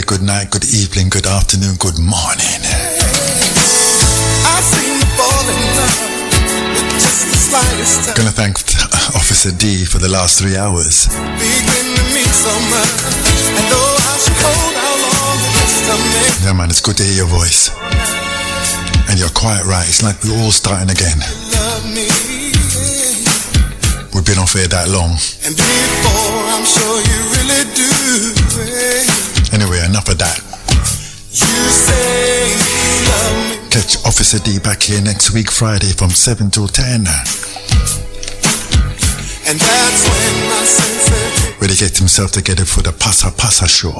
say good night, good evening, good afternoon, good morning. I'm gonna thank Officer D for the last three hours. Yeah, man, it's good to hear your voice. And you're quite right. It's like we're all starting again. We've been off here that long. Anyway, enough of that. You say you love me. Catch Officer D back here next week, Friday from 7 till 10. And that's when my Where he gets himself together for the Pasa Pasa show.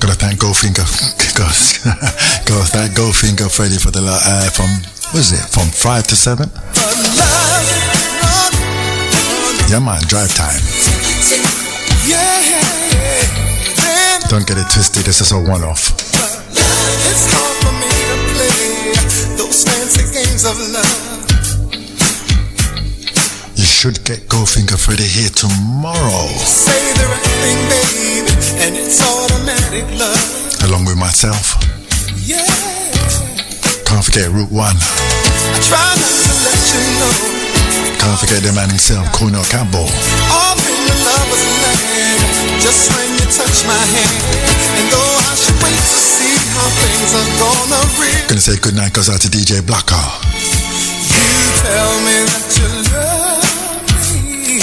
Gotta thank Goldfinger. Gosh, gotta thank Goldfinger Freddy for the uh, from what is it from five to seven? But love, love, Yeah, man, drive time. Don't get it twisted, this is a one off. You should get Goldfinger Freddy here tomorrow. Thing, Along with myself. Yeah. Can't forget Route 1. You know. Can't forget the man himself, Cornel Campbell. Just when you touch my hand. And though I should wait to see how things are gonna Gonna say goodnight goes out to DJ Blackie. you tell me that you love me.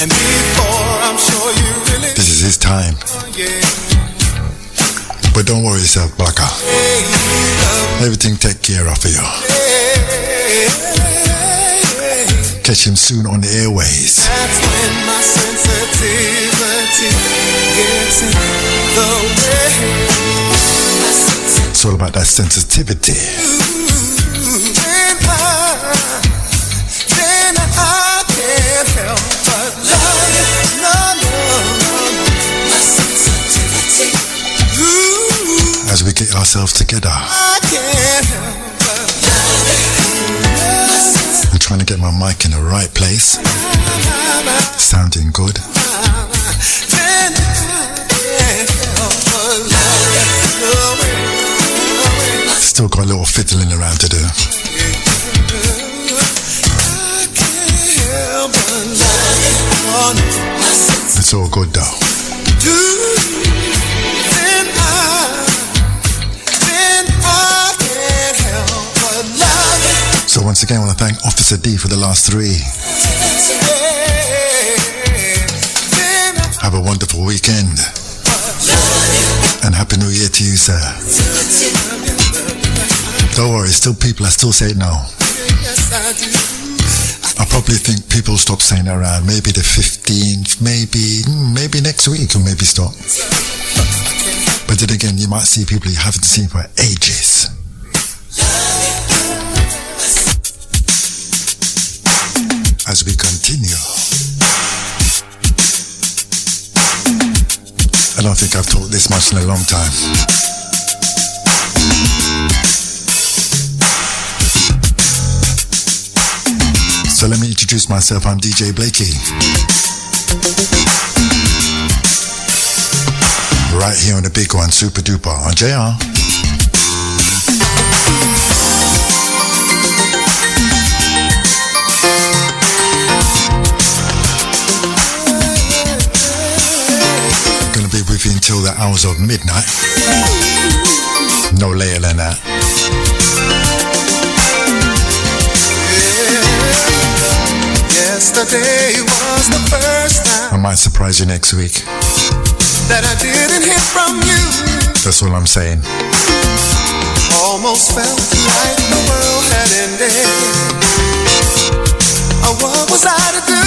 And before I'm sure you really This is his time. yeah. But don't worry yourself, Blackie. Hey, Everything take care of you. Catch him soon on the airways. That's when my sensitivity gets in the way. It's all about that sensitivity. Then I, then I can't help but love you. No, no, Ooh, As we get ourselves together. Trying to get my mic in the right place. Sounding good. Still got a little fiddling around to do. It's all good though. So once again, I want to thank Officer D for the last three. Have a wonderful weekend. And Happy New Year to you, sir. Don't worry, still people I still say no. I probably think people stop saying around maybe the 15th, maybe hmm, maybe next week or maybe stop. But then again, you might see people you haven't seen for ages. I don't think I've talked this much in a long time. So let me introduce myself. I'm DJ Blackie. Right here on the big one, Super Duper, on JR. until the hours of midnight. No later than that. Yesterday was the first time I might surprise you next week. that I didn't hear from you. That's all I'm saying. Almost felt like the world had ended. Oh, what was I to do?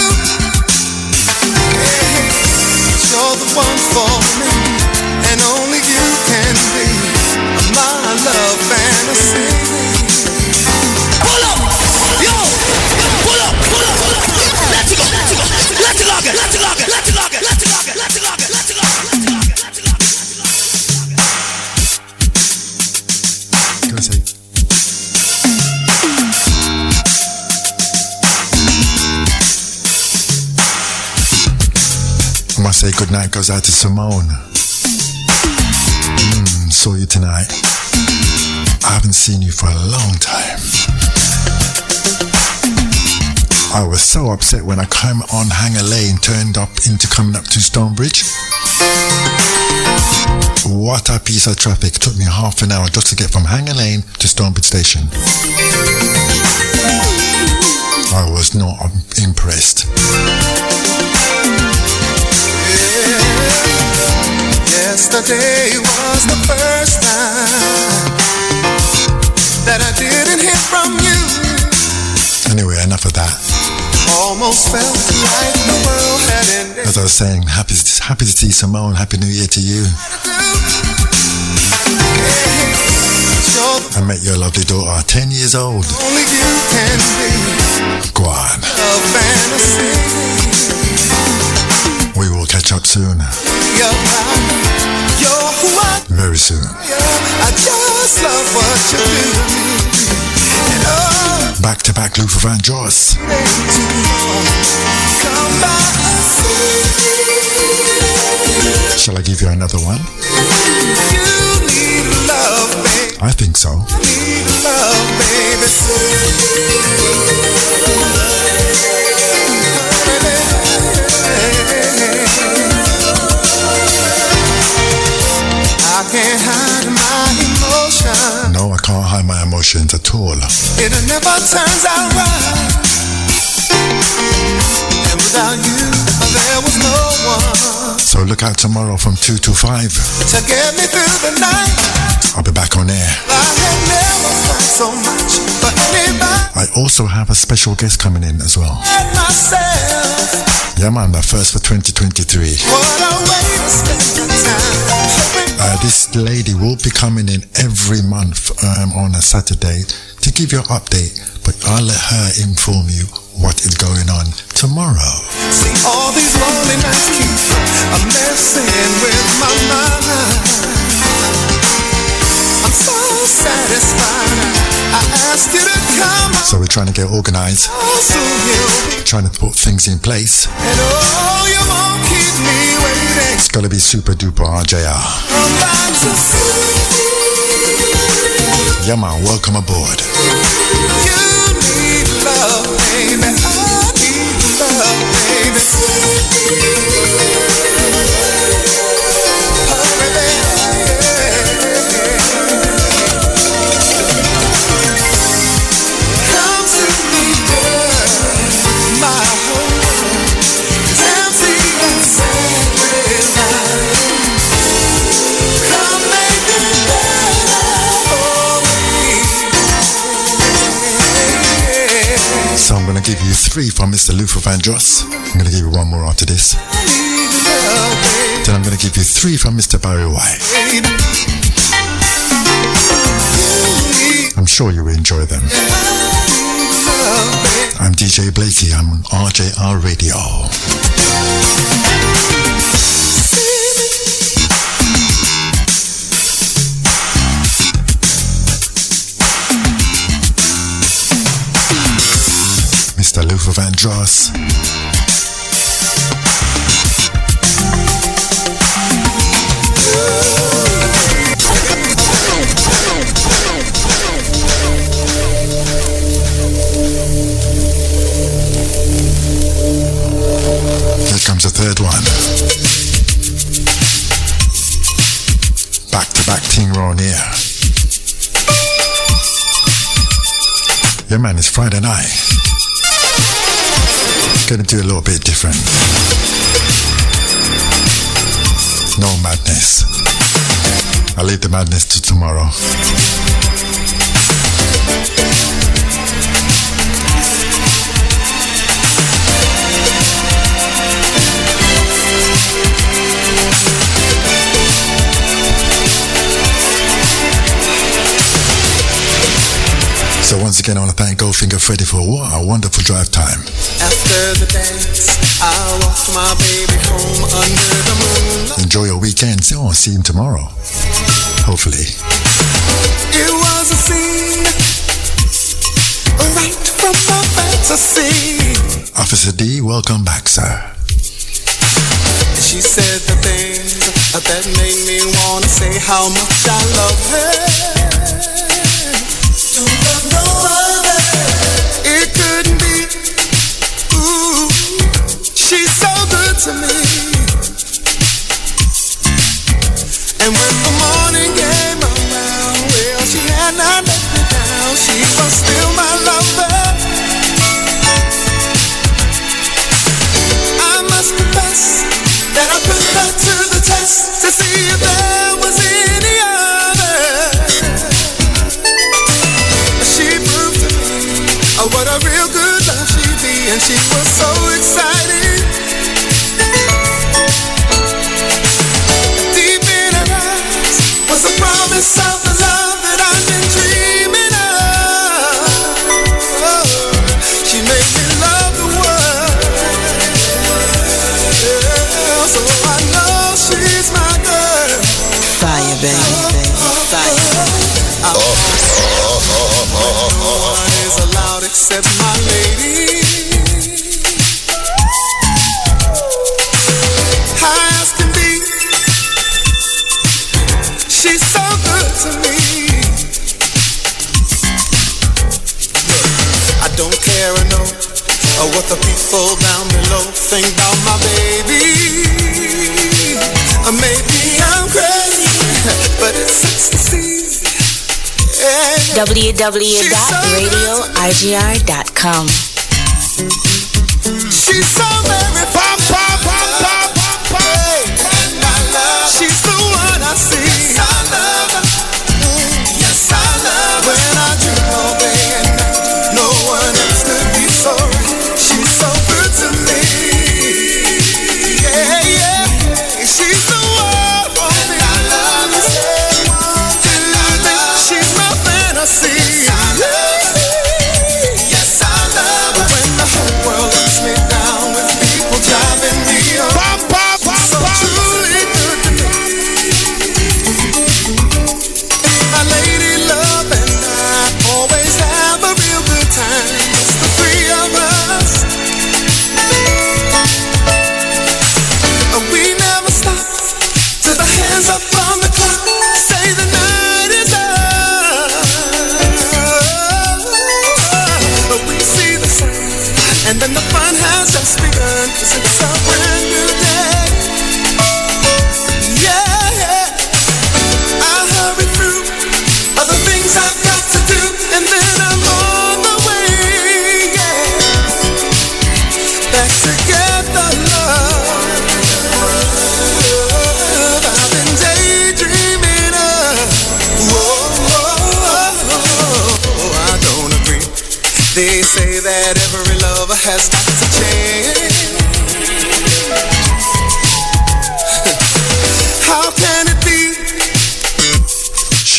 Hey, you're the one for me, say goodnight goes out to Simone. Mm, saw you tonight. Haven't seen you for a long time. I was so upset when I came on Hanger Lane, turned up into coming up to Stonebridge. What a piece of traffic. Took me half an hour just to get from Hanger Lane to Stonebridge Station. I was not impressed. Yesterday was the first time that I didn't hear from you. Anyway, enough of that. Almost felt like the world had ended. As I was saying, happy, happy to see Simone. Happy New Year to you. I met your lovely daughter, 10 years old. Only you can be Go on. a fantasy. We will catch up soon. And oh, Back to back Luther and see. Shall I give you another one? I think so. Emotions at all. It never turns out right. And without you, there was no one So look out tomorrow from 2 to 5. to get me through the night. I'll be back on air. I never felt so much for anybody I also have a special guest coming in as well. Yeah, man, the first for 2023. Uh, this lady will be coming in every month um, on a Saturday to give you an update, but I'll let her inform you what is going on tomorrow. See all these lonely nights keep messing with my mind. I'm so satisfied. I asked you to come So we're trying to get organized, on soon you'll be. trying to put things in place. And oh, you won't keep me waiting. It's to be super duper RJR. Yeah, man, welcome aboard. Love, baby. Give you three from Mr. Luther Vandross. I'm going to give you one more after this. Then I'm going to give you three from Mr. Barry White. I'm sure you will enjoy them. I'm DJ Blackie. I'm on RJR Radio. Luther Vandross. Here comes the third one. Back to back Ting Raw. Yeah, man, it's Friday night. Gonna do a little bit different. No madness. I'll leave the madness to tomorrow. So once again, I want to thank Goldfinger Freddy for what a wonderful drive time after the dance, I walked my baby home under the moonlight. Enjoy your weekend. So I'll see you tomorrow. Hopefully. It was a scene right from my fantasy. Officer D, welcome back, sir. She said the things that made me wanna say how much I love her. Don't love no other. It couldn't be. to me. And when www.radiorjr.com.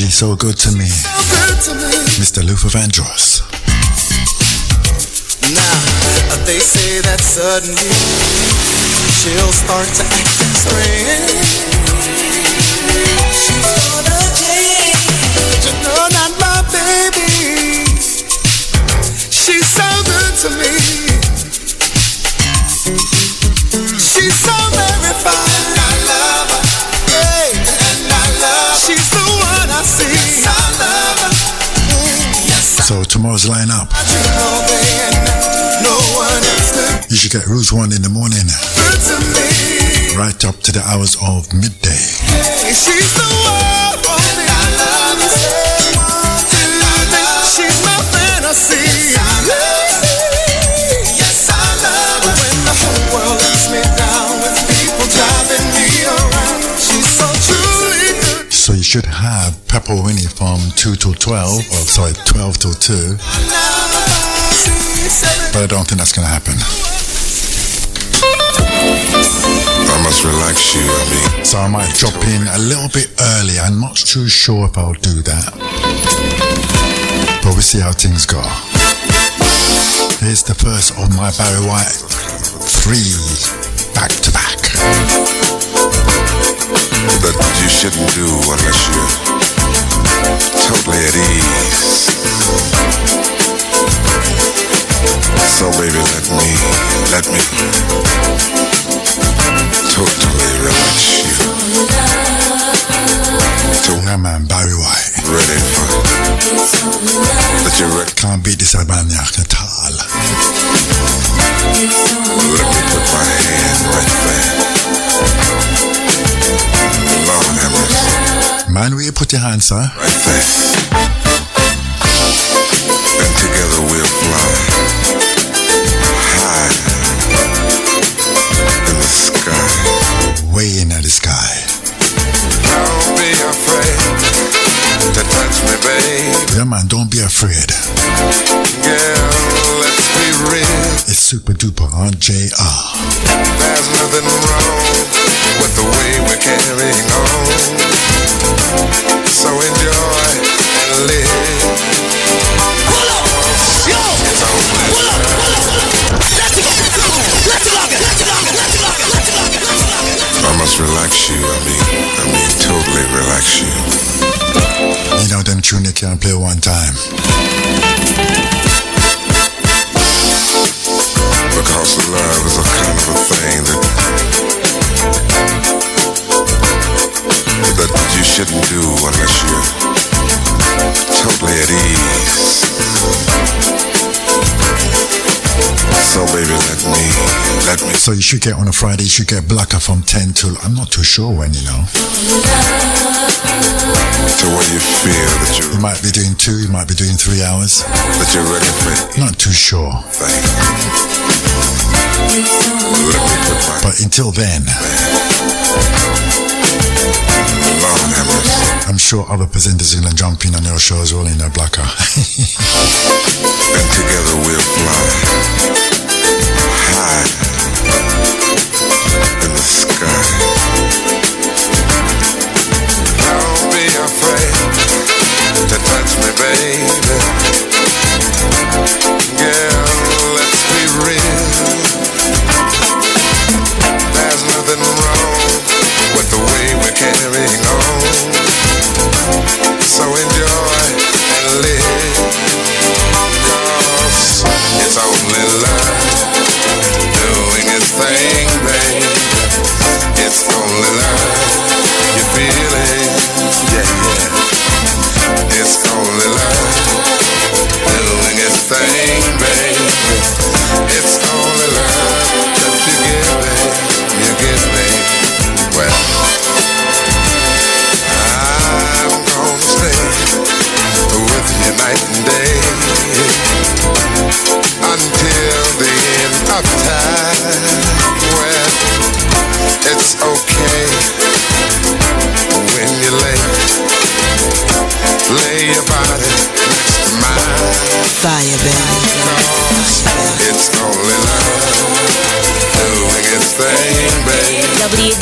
She's so good to me. So good to me. Mr. Luther Vandross. Now, uh, they say that suddenly she'll start to act strange. She's gonna change. You know, not my baby. She's so tomorrow's lineup. You should get Rules 1 in the morning, right up to the hours of midday. She's my fantasy. should have Pepperoni from 2 to 12, or sorry, 12 to 2. But I don't think that's going to happen. I must relax you, So I might drop in a little bit early. I'm not too sure if I'll do that. But we'll see how things go. Here's the first of my Barry White three back to back that you shouldn't do unless you're totally at ease. So baby, let me, let me totally relax you. Tunga man, Barry White. Ready for But you re- can't beat this Albanian at all. Let me put my hand right there. Lord have mercy. Man, where you eh, put your hands, sir? Right there. And together we'll fly high in the sky. Way in the sky. Don't be afraid to touch me, babe. Yeah, man, don't be afraid. Girl, let's be real. It's super duper on JR. There's nothing wrong with the way we're carrying on. So enjoy and live. Pull up, yo, It's pull up, pull up, pull up. Let's go, let's go, let's go, let's go, let's go, let's go, let's go. I must relax you. I mean, I mean, totally relax you. You know them tune you can't play one time. Because love is a kind of a thing that shouldn't do unless you're totally at ease. So baby, let me, let me So you should get on a Friday, you should get Blackie from 10 till, I'm not too sure when, you know. to where you feel that You you're might be doing two, you might be doing three hours. that you're ready for it. Not too sure. anything. Let me put my But until then, Lord have mercy. I'm sure other presenters are going to jump in on your show as well in their Blackie. and together we'll fly high in the sky. Don't be afraid to touch me, baby.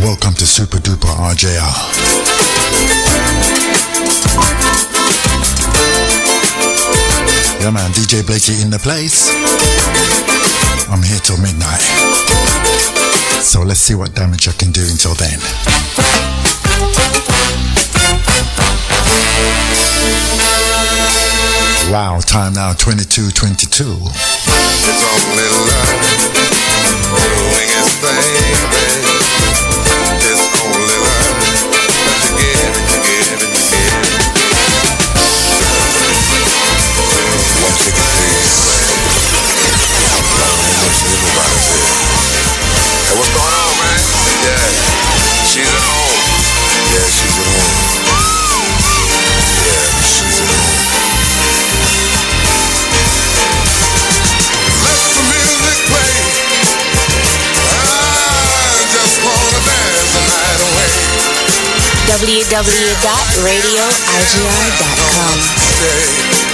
welcome to Super Duper RJR. Yeah man, DJ Blackie in the place. I'm here till midnight. So let's see what damage I can do until then. Wow, time now 22 what's going on, man? Yeah, she's at home. Yeah, she's at home. www.radiorjr.com.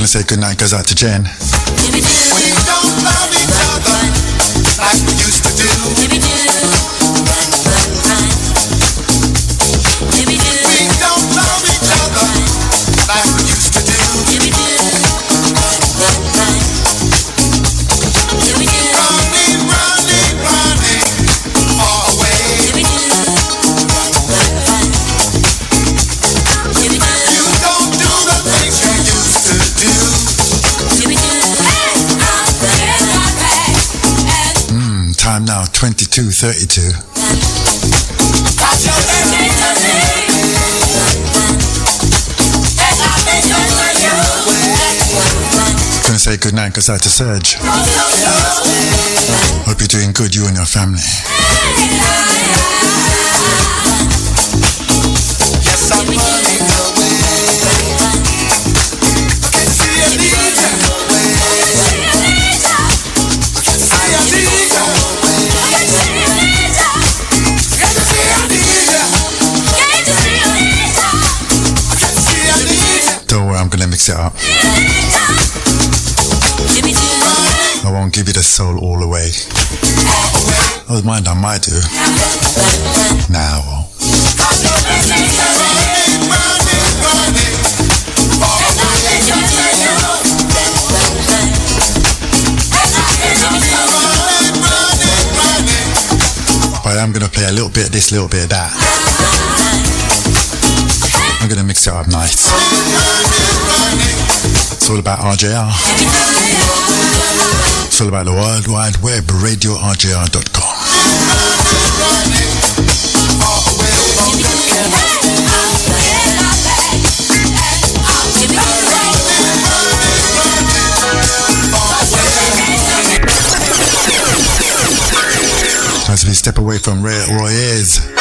gonna say goodnight goes out to Jen. We don't love each other like we used to do. Twenty-two, thirty-two. 22 32. say good night because that's a surge. Hope you're doing good, you and your family. soul all away. Oh, mind I might do. Now. But I'm going to play a little bit of this, little bit of that. I'm going to mix it up nice. It's all about RJR available about the World Wide Web, radiorjr.com. as we step away from Roy Ayers.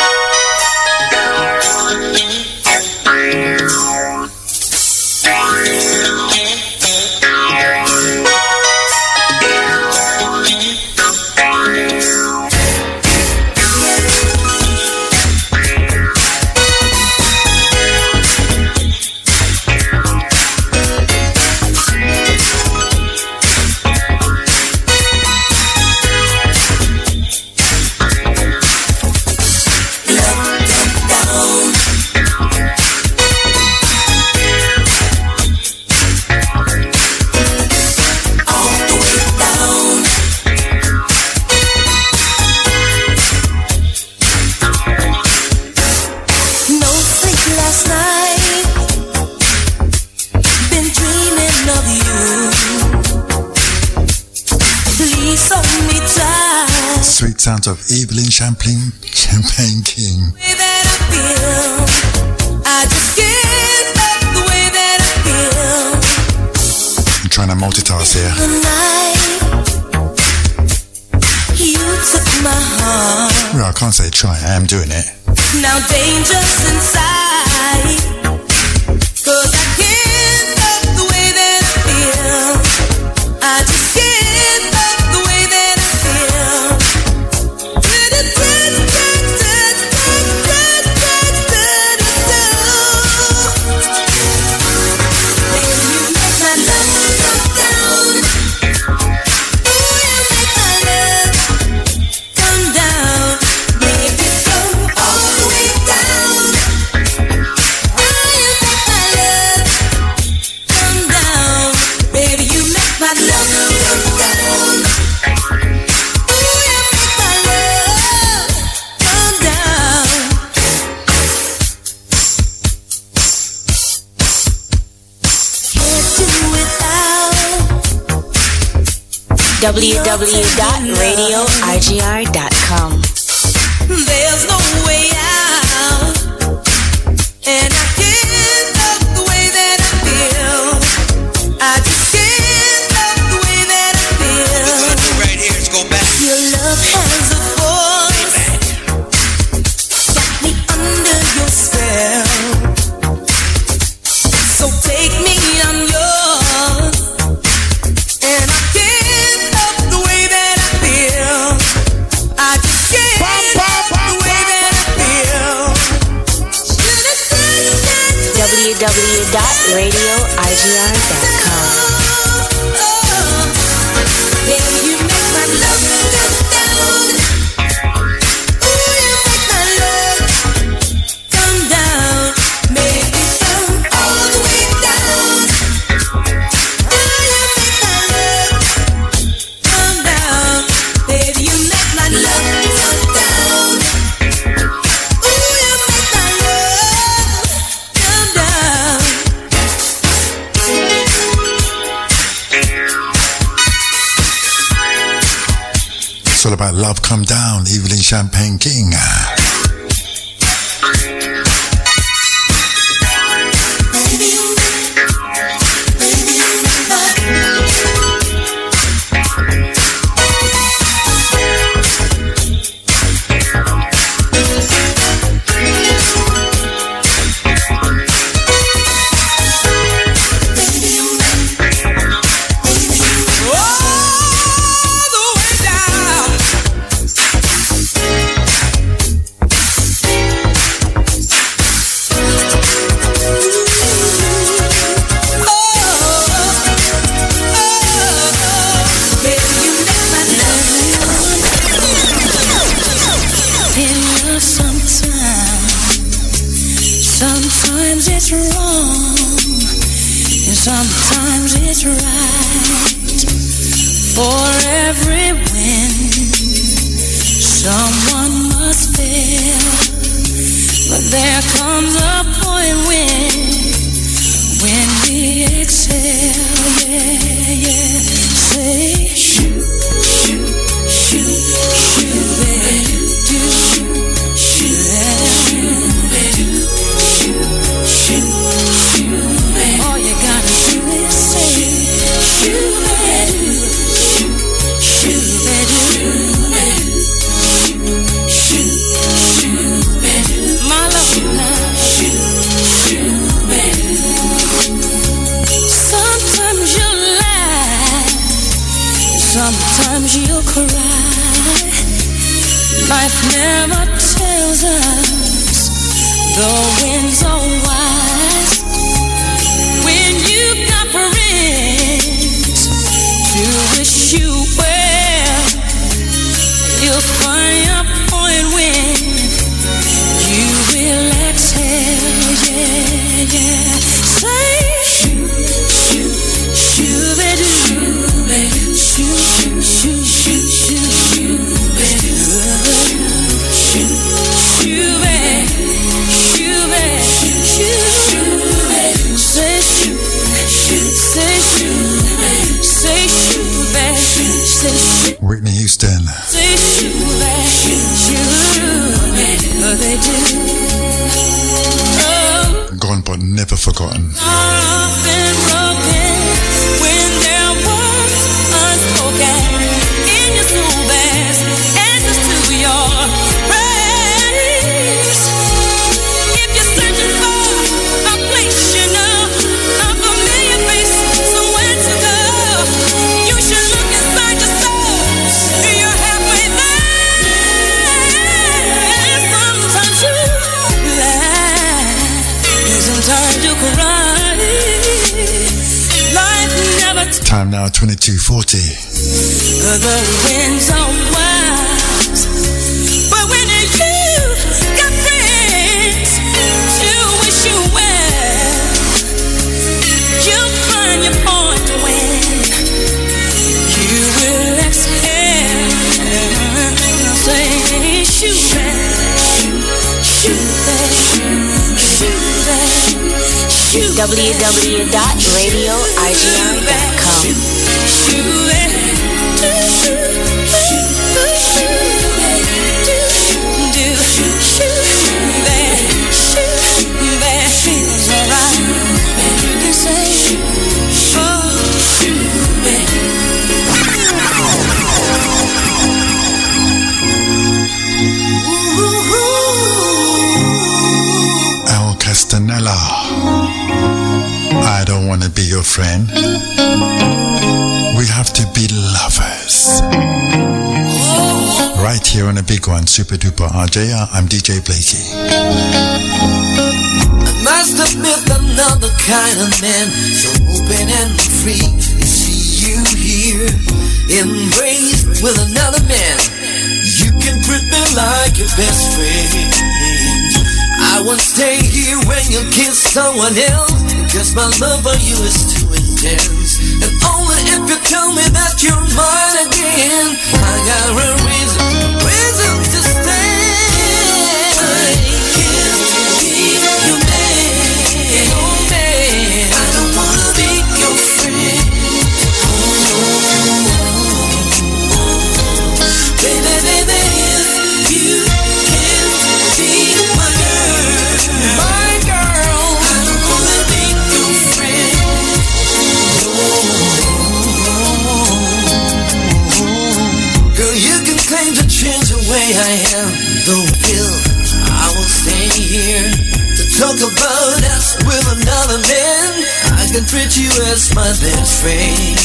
vem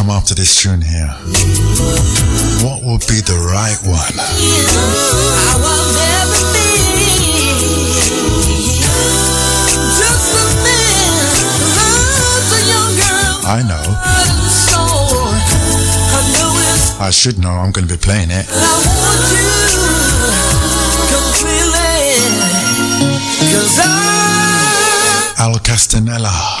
come after this tune here? What would be the right one? I know. I should know, I'm going to be playing it. Al Castanella.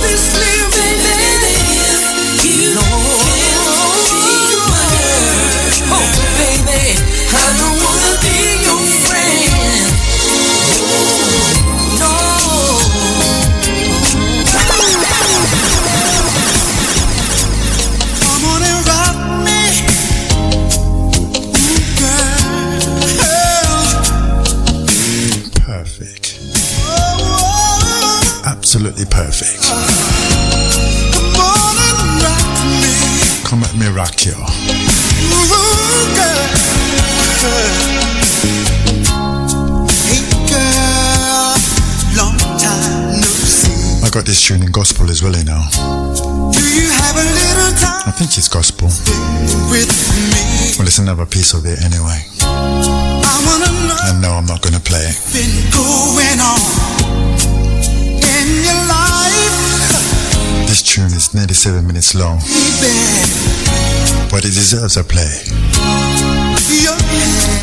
this this tune in gospel as well, you know. I think it's gospel. Well, it's another piece of it anyway. I know I'm not gonna play it. This tune is 97 minutes long, but it deserves a play.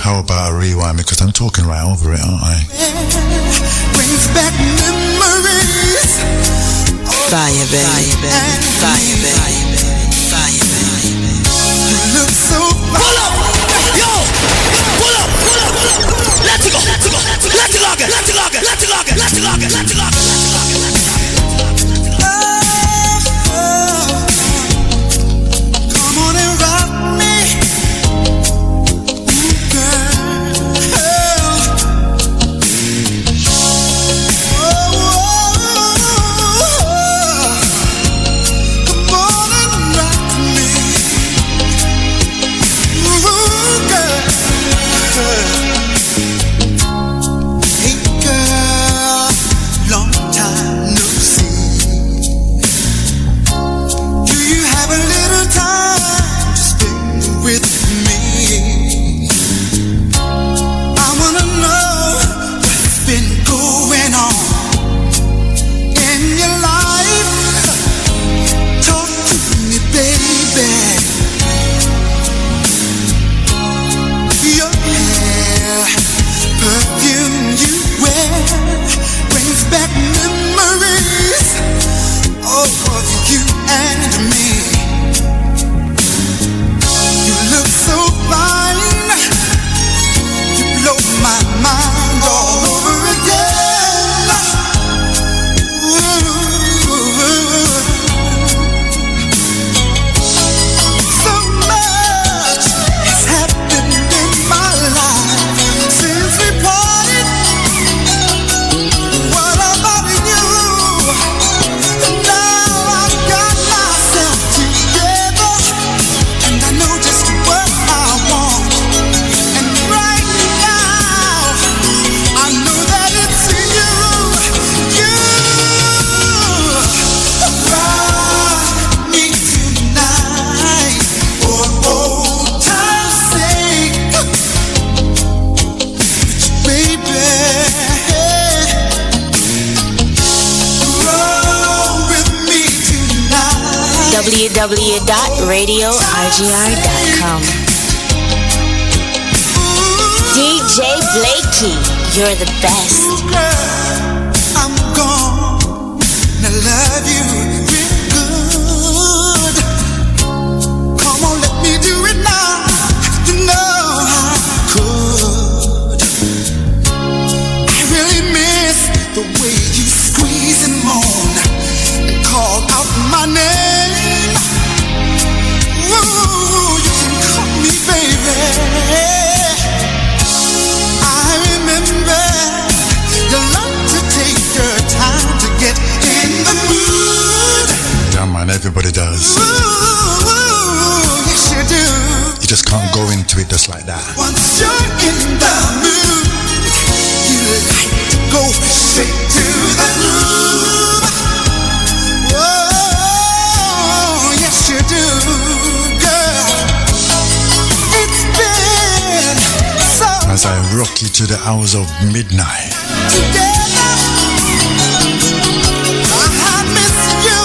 How about a rewind? Because I'm talking right over it, aren't I? Brings back memories. Fire, baby. Fire, baby. Fire, baby. You look so fire. Pull up! Yo! Pull up! Pull up! Pull up! Let's go! Let's go! Let's go! Let's go! Let's go! Let's go! Let's go! Let's go! Let's go! As I rock you to the hours of midnight. together. I miss you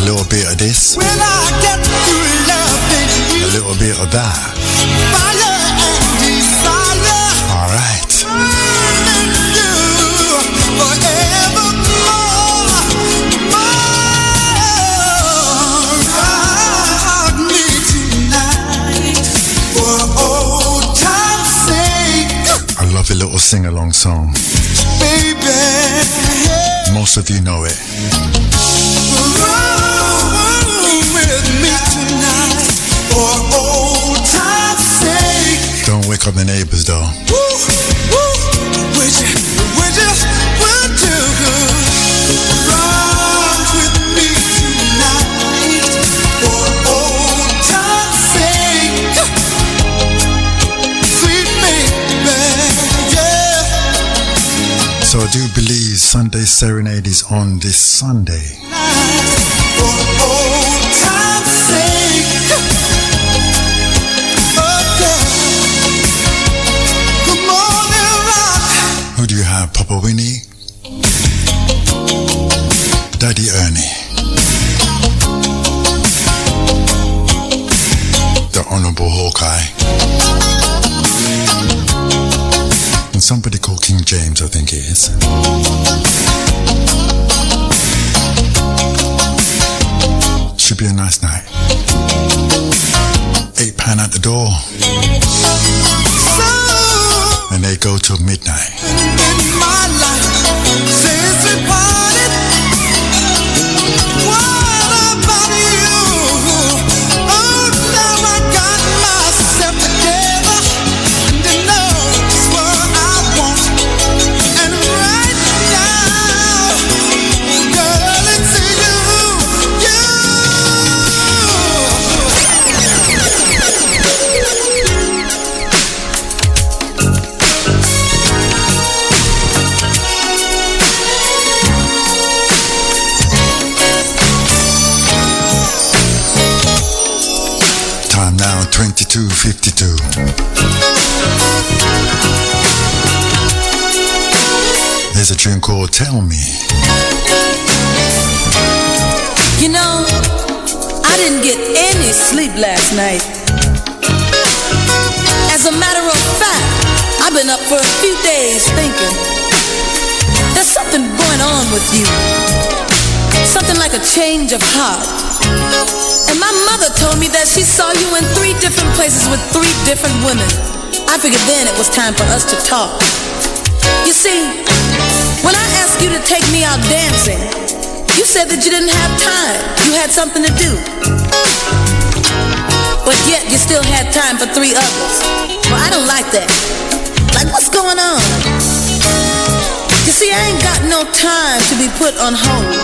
A little bit of this, when I get through loving you. a little bit of that. Serenade is on this Sunday. The door, and they go till midnight. Tune called Tell Me. You know, I didn't get any sleep last night. As a matter of fact, I've been up for a few days thinking there's something going on with you. Something like a change of heart. And my mother told me that she saw you in three different places with three different women. I figured then it was time for us to talk. You see, when I asked you to take me out dancing, you said that you didn't have time. You had something to do. But yet you still had time for three others. Well, I don't like that. Like, what's going on? You see, I ain't got no time to be put on hold.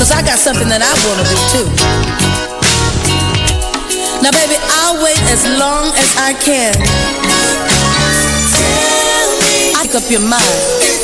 Cause I got something that I wanna do too. Now, baby, I'll wait as long as I can. Pick up your mind.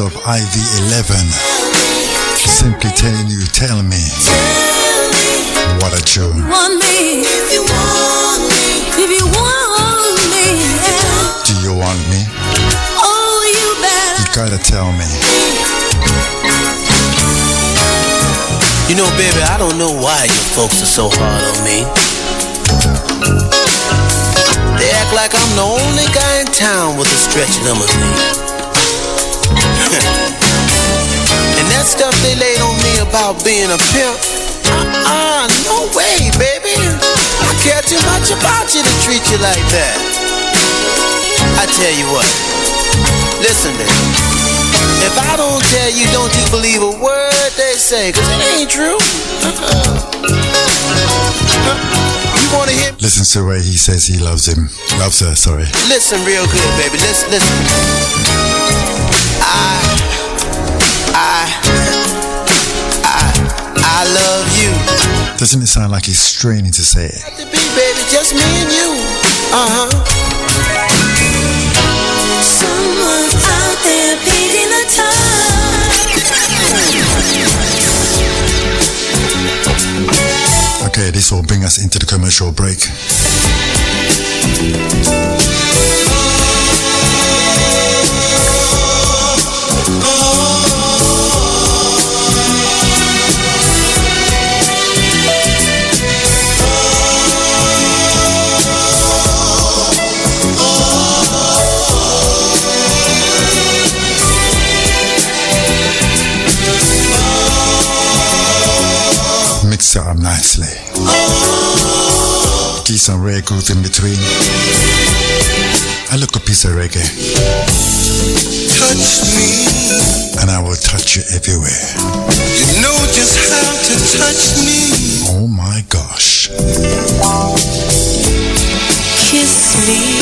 Sweet of IV11. Simply telling you, tell me. What a tune. want me, if you want me, if you want me. Do you want me? Oh, you better. You gotta tell me. You know, baby, I don't know why you folks are so hard on me. They act like I'm the only guy in town with a stretch limousine. and that stuff they laid on me about being a pimp, uh-uh, no way, baby. I care too much about you to treat you like that. I tell you what, listen, baby. If I don't tell you, don't you believe a word they say, cause it ain't true. Uh-uh. You wanna hear Listen to the way he says he loves him. Loves her, sorry. Listen real good, baby. Listen, listen. I, I, I, I love you. Doesn't it sound like he's straining to say it? To be, baby, just me and you. Uh huh. Someone's out there painting the town. Okay, this will bring us into the commercial break. It up nicely. Rare grooves in between. I look a piece of reggae. Touch me. And I will touch you everywhere. You know just how to touch me. Oh my gosh. Kiss me.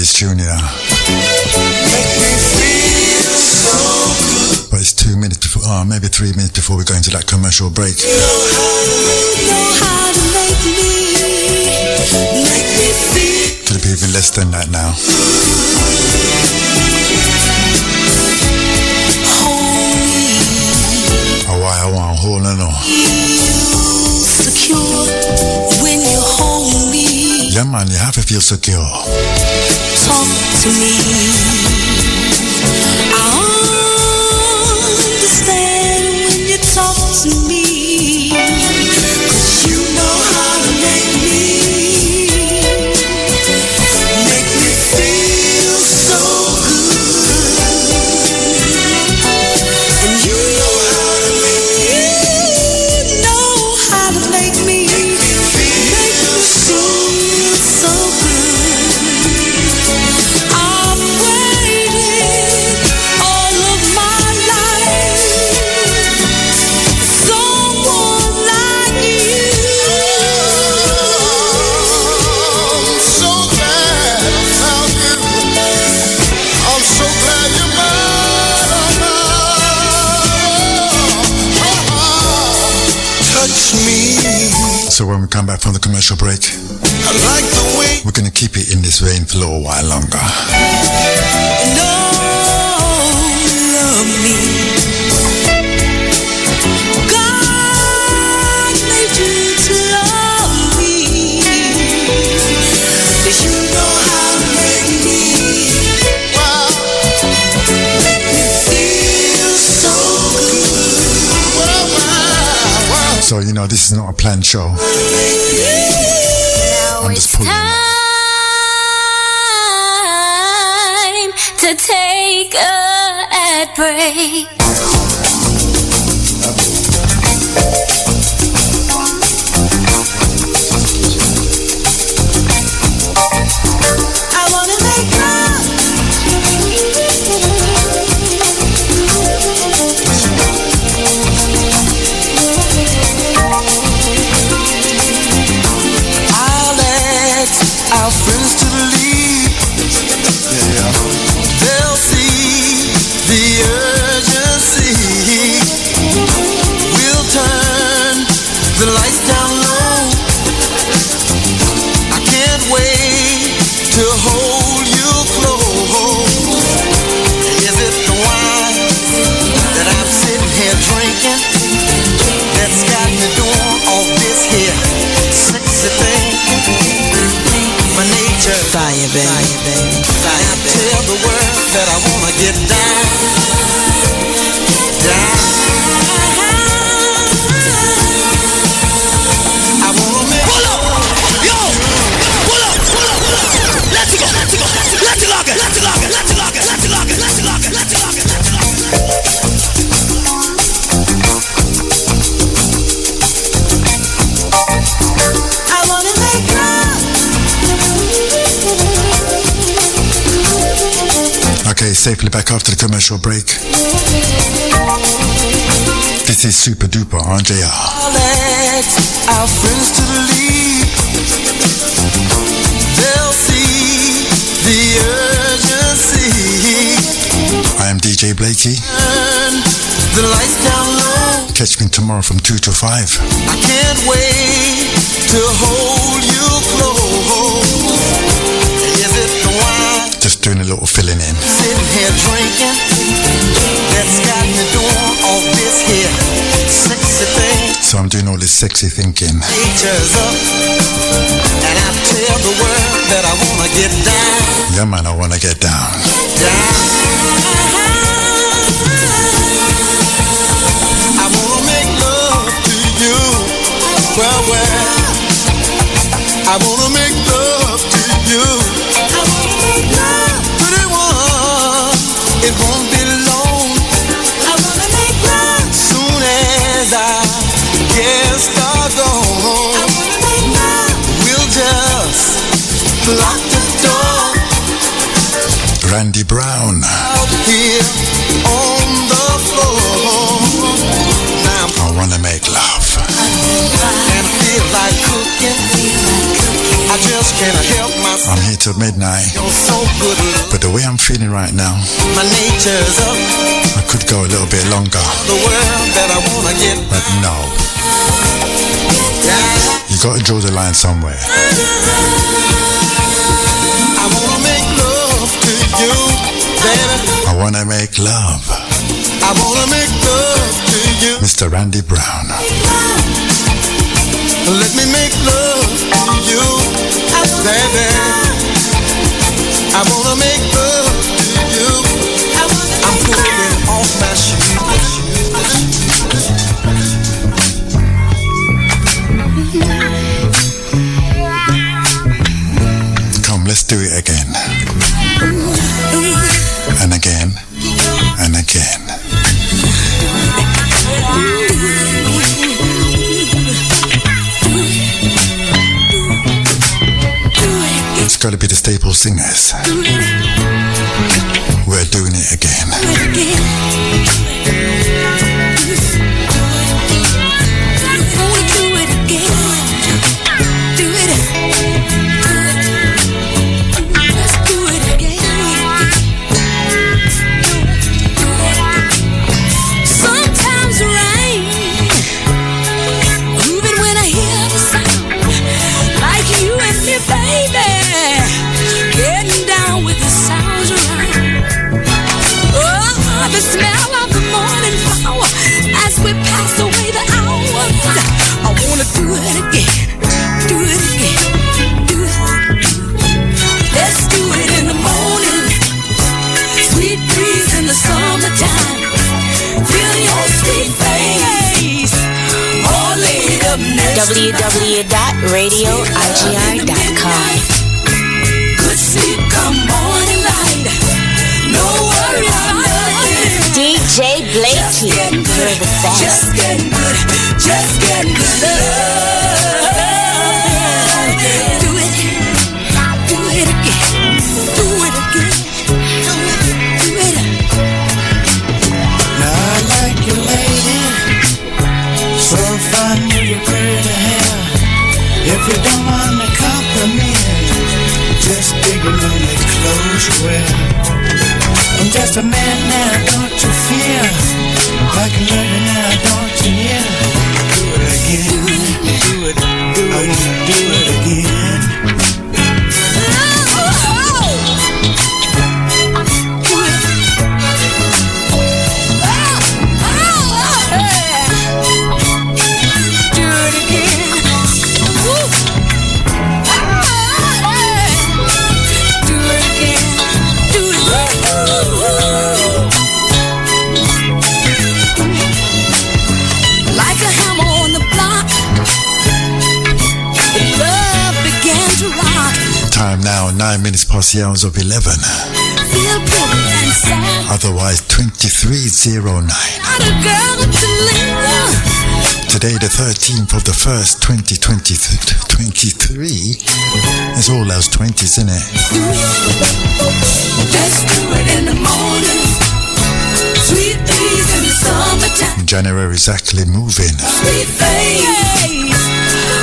This tune now. But it's two minutes before, oh, maybe three minutes before we go into that commercial break. Could it be even less than that now. Oh, I want hold on. Secure when you hold me. Yeah, man, you have to feel secure. Talk to me. I understand when you talk to me come back from the commercial break, I like the way we're gonna keep it in this vein for a little while longer. you know this is not a planned show. Now I'm just pulling time to take a break. Commercial break. This is Super Duper on JR. Our friends to leave. They'll see the urgency. I am DJ Blackie. The lights down low. Catch me tomorrow from 2 to 5. I can't wait to hold you close. Just doing a little filling in. sitting here drinking that's got me doing all this here sexy thing? So I'm doing all this sexy thinking. Nature's up, and I tell the world that I wanna get down, Yeah, man, I want to get down. down. I wanna make love to you, well, well. I wanna make love to you. I wanna make love, Randy Brown. out here on the floor. Now I'm I want to make love. And I feel like cooking. I just can't help myself. I'm here till midnight. You're so good. But the way I'm feeling right now, My nature's up. I could go a little bit longer. The world that I wanna get But no, you got to draw the line somewhere. I wanna make love to you, baby. I want to make love. I wanna make love to you. Mr. Randy Brown. Let me make love to you, baby. I wanna make love to you. I'm pulling off my shoes. Come, let's do it again. hours of 11. Otherwise, 2309. Today, the 13th of the 1st, 2023, It's all those 20s, isn't it? Morning, January is actually moving. Sweet face,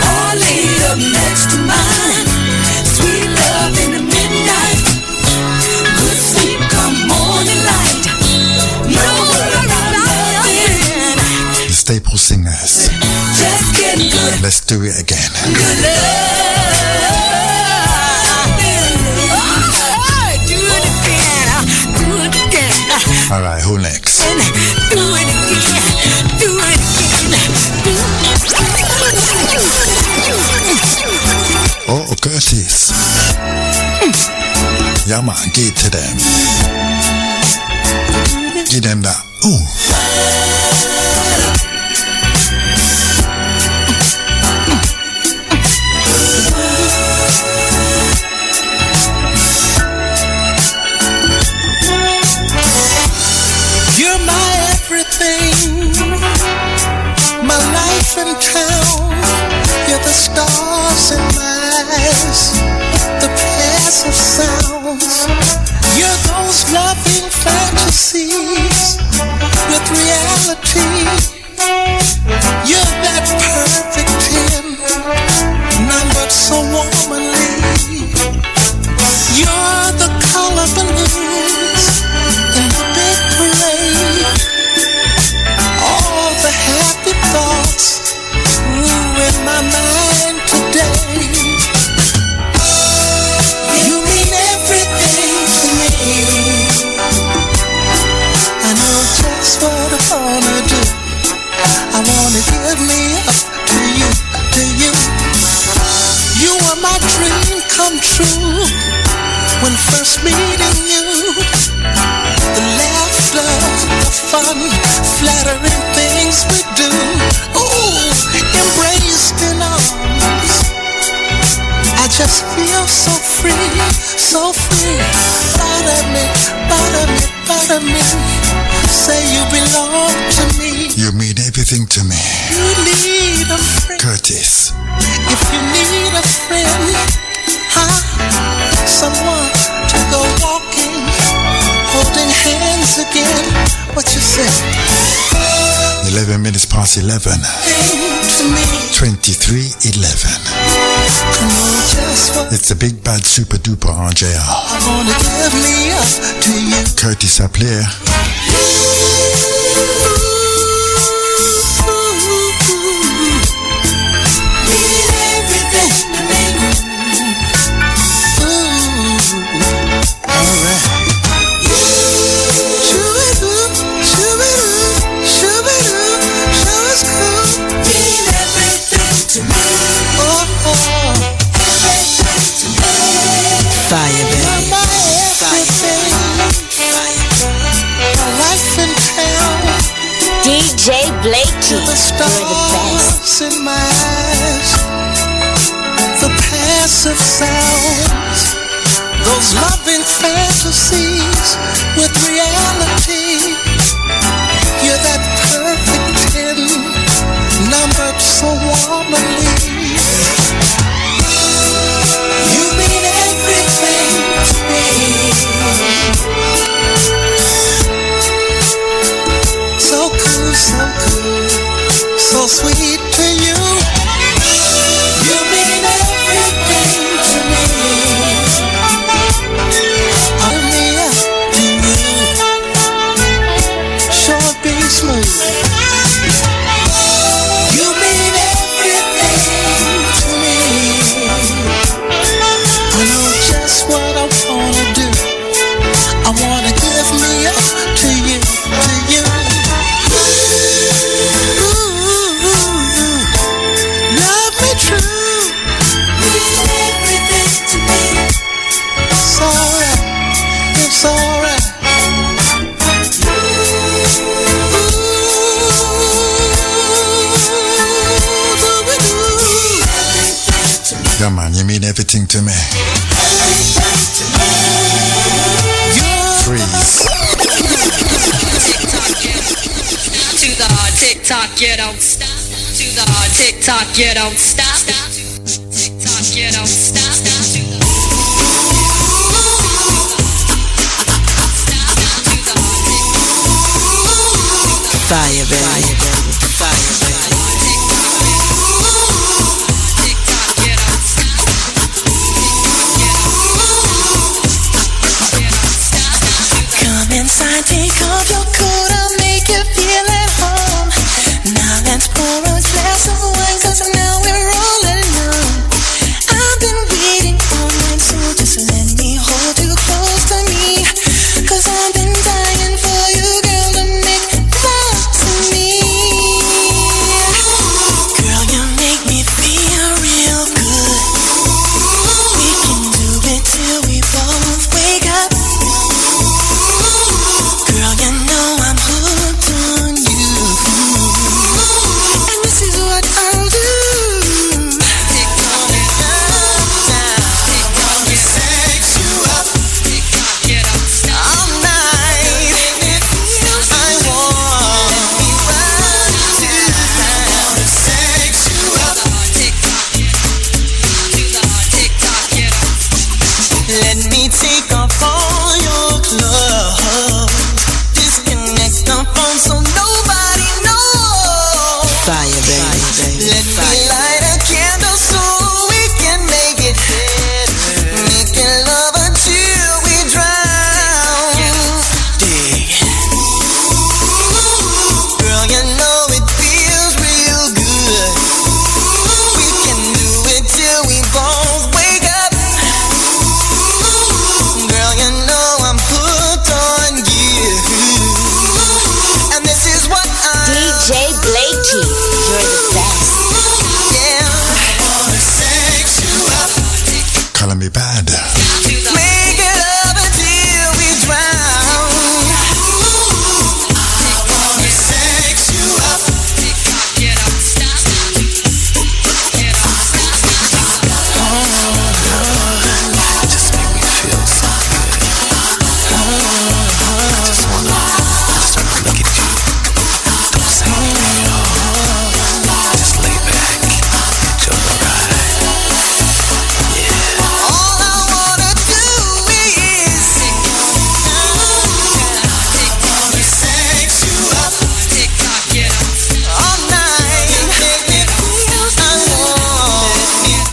all laid up next to mine. Let's do it again. All right, who next? Oh, Curtis. Yama, give to them. Give them that. Ooh. of sounds, your those loving fantasies. 11. 2311. It's the big bad super duper on JR. Curtis up here. to the stars in my eyes, the passive sounds, those loving fantasies with reality. You're that perfect ten, numbered so warmly. so sweet. get out.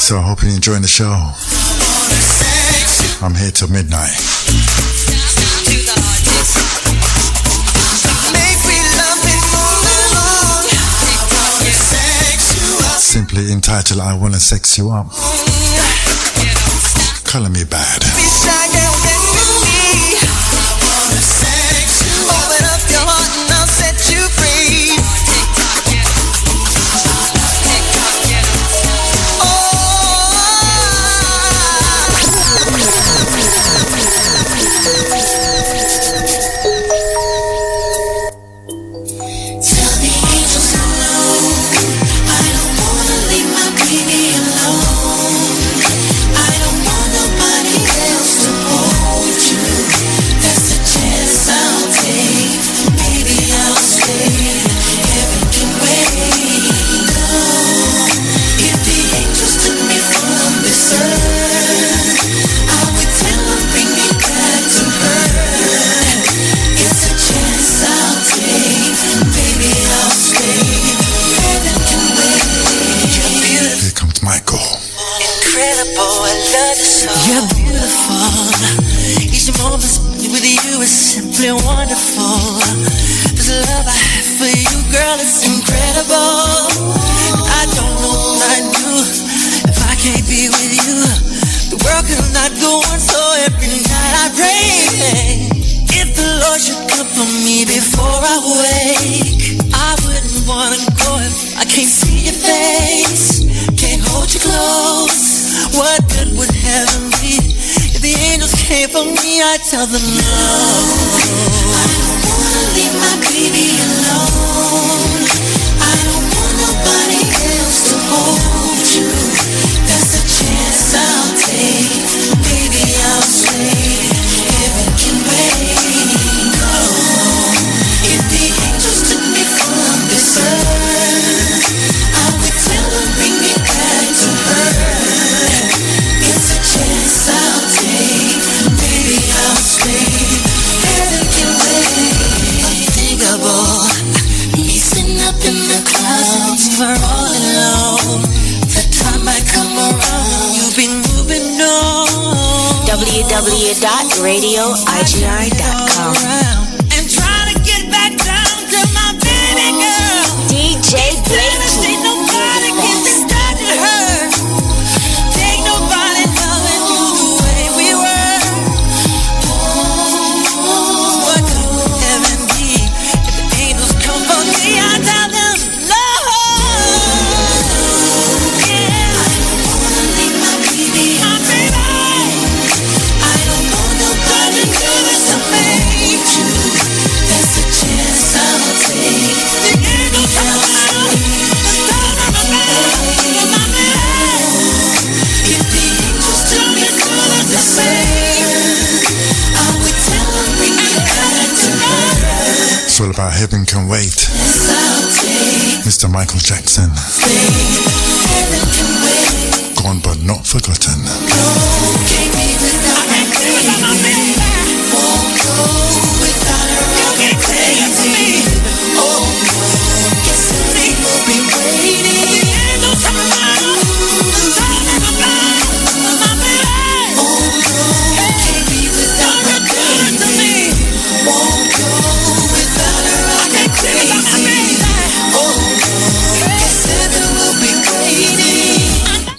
So I hope you're enjoying the show. I'm here till midnight. Simply entitled I Wanna Sex You Up. Color Me Badd. before I wake. I wouldn't wanna go if I can't see your face, can't hold you close. What good would heaven be if the angels came for me? I tell them no. I don't wanna leave my baby. Radio RJR.com. Mr. Michael Jackson. Gone but not forgotten. No,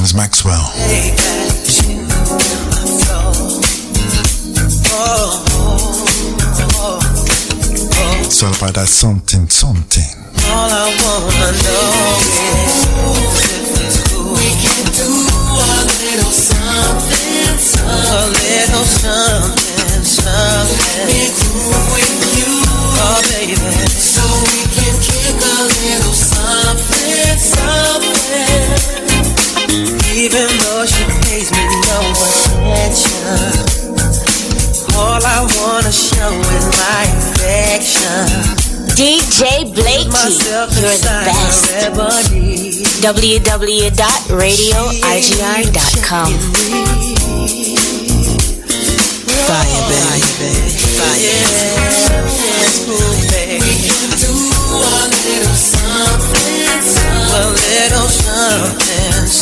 comes Maxwell. It's all about that something, something. All I wanna know is we can do a little something, something. a little something, something. We with you, oh baby, so we can kick a little something. Even though she pays me no attention, all I wanna show is my affection. DJ Blackie, you're the best. www.radiorjr.com. Fire, baby. Fire. Yeah.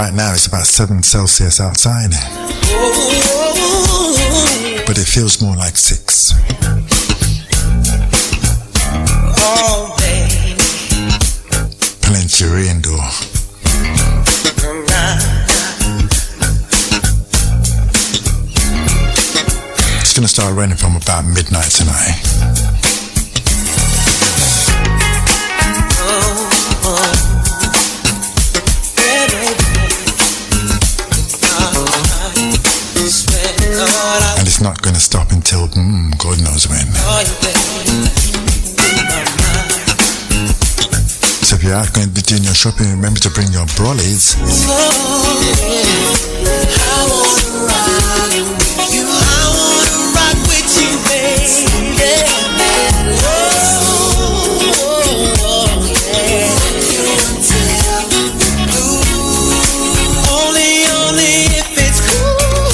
right now it's about 7 Celsius outside, but it feels more like 6. oh. Plenty. It's gonna start raining from about midnight tonight. Until mm, God knows when. So if you're going to doing your shopping, remember to bring your brollies.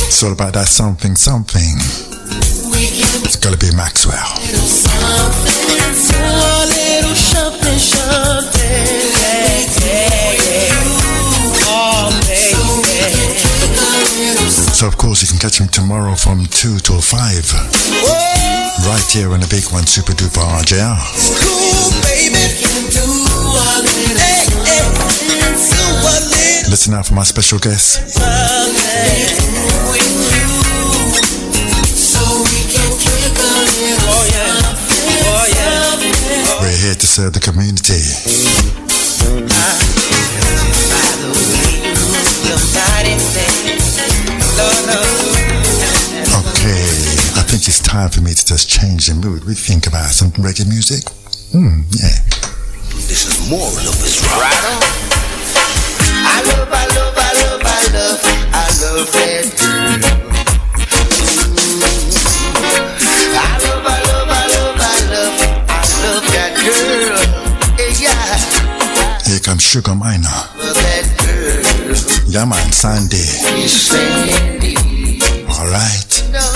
It's all about that something something. It's gotta be Maxwell. So of course you can catch him tomorrow from 2 till 5. Right here on the big one, Super Duper RJR. Listen out for my special guest. Here to serve the community. Okay, I think it's time for me to just change the mood. We think about some reggae music. Hmm, yeah. This is more of his Sugar girl. Yeah, man, Sandy. All right. No,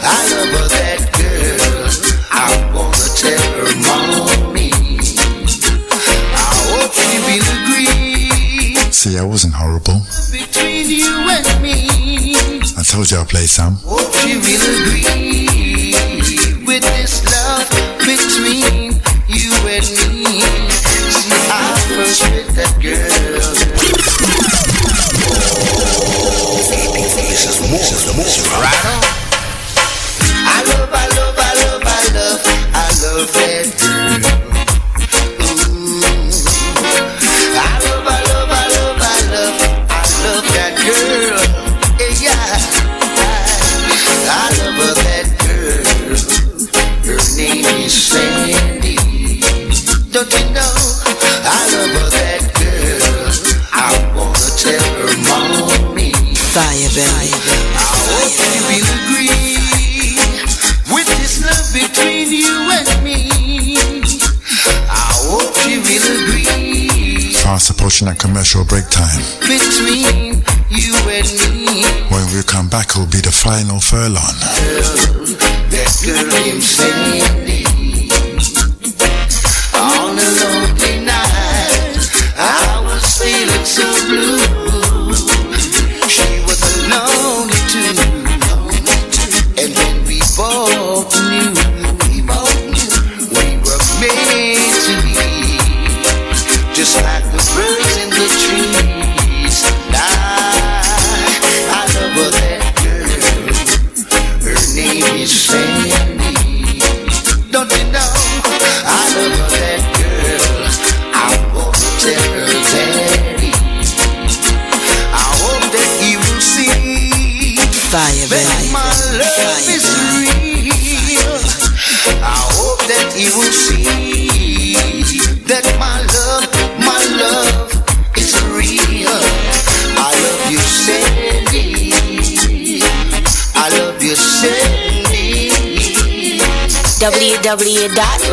I love that girl. I wanna tell her mommy. I hope she will agree See, I wasn't horrible. between you and me. I told you I'll play some. Hope she will agree with this love between Approaching that commercial break time. between you and me. When we come back, it'll be the final furlong. Girl www.radiorjr.com.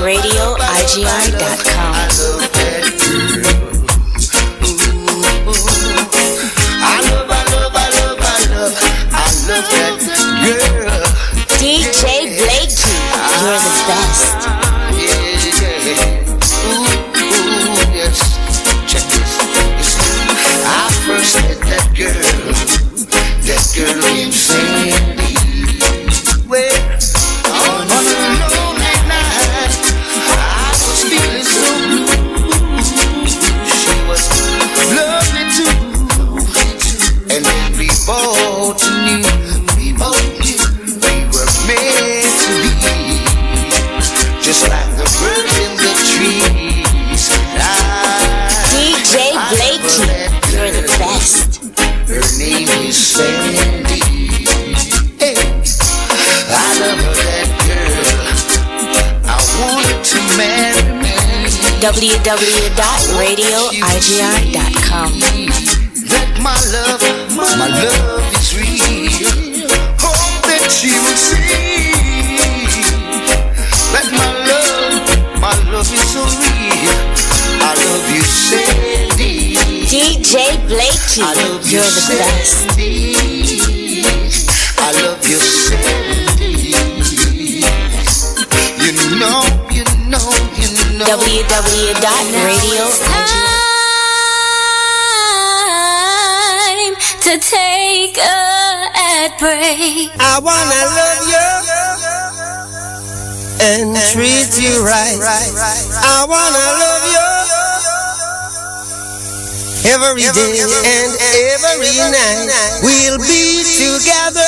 every day and every night we'll be together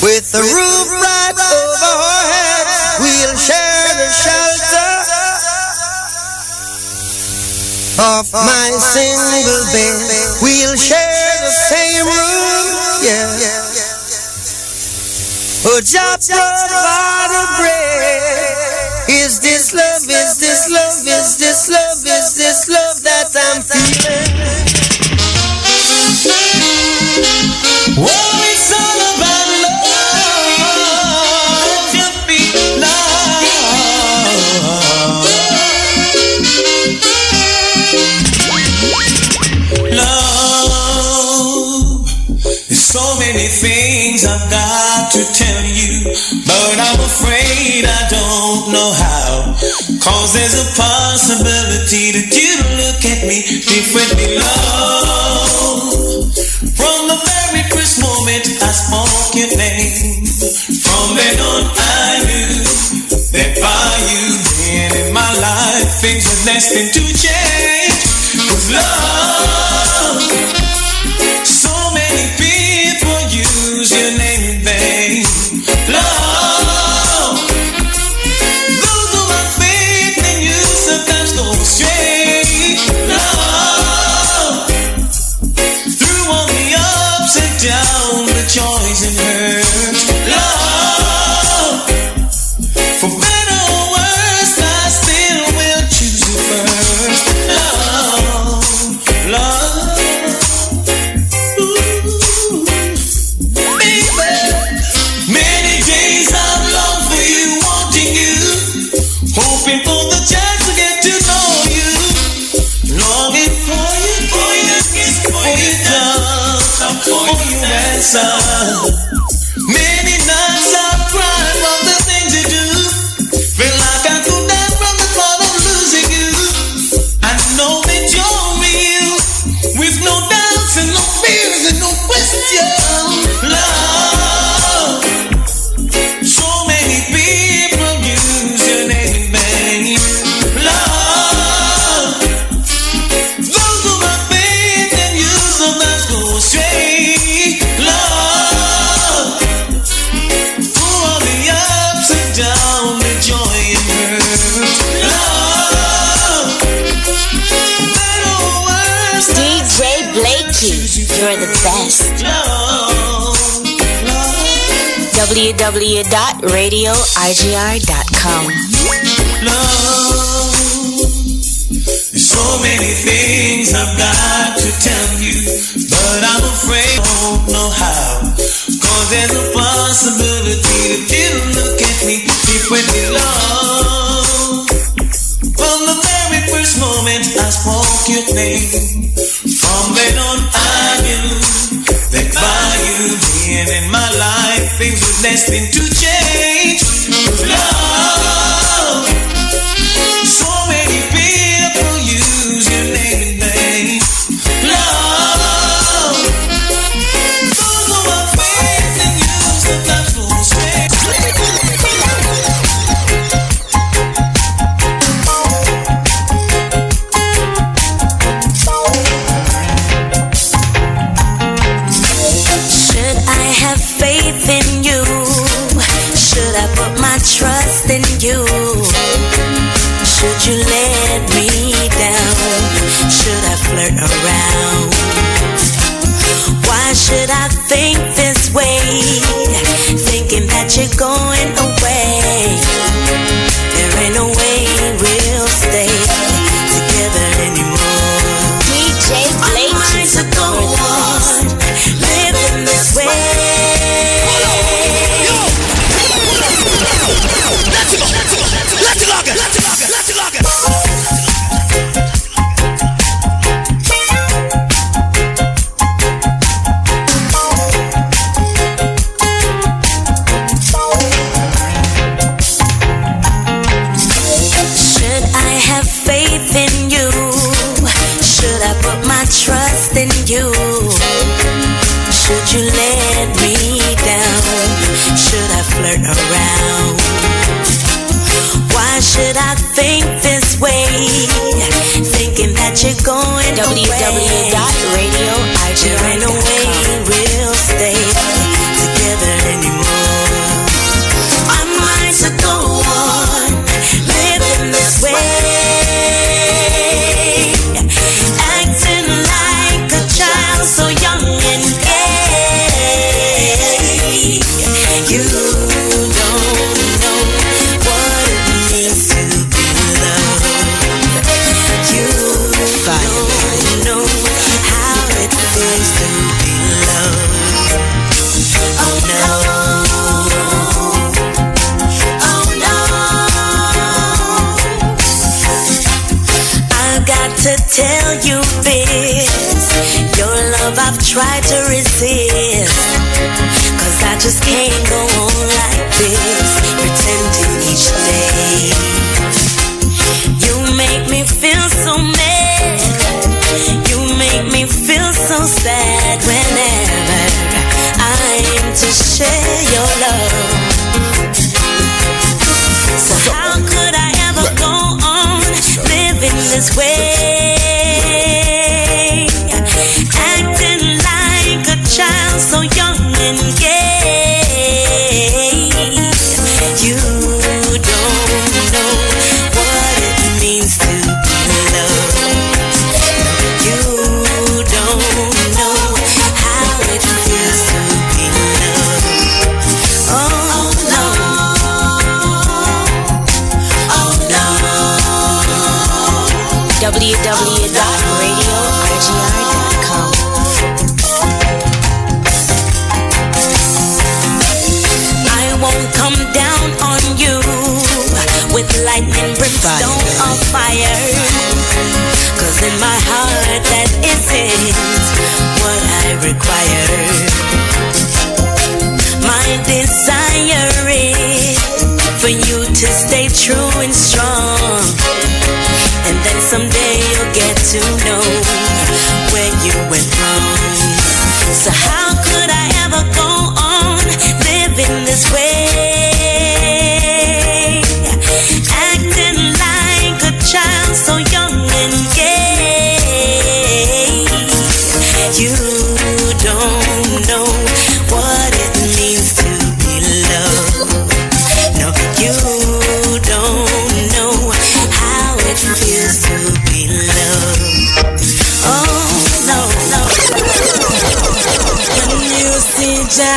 with the roof right over our heads we'll share the shelter of my single bed. we'll share the same room. yeah. A job provided. bread. So many things I've got to tell you, but I'm afraid I don't know how. Cause there's a possibility that you look at me differently, love. From the very first moment I spoke your name, from then on I knew that by you being in my life, things were destined to change. RJR.com. Love. There's so many things I've got to tell you, but I'm afraid I don't know how. Cause there's a possibility.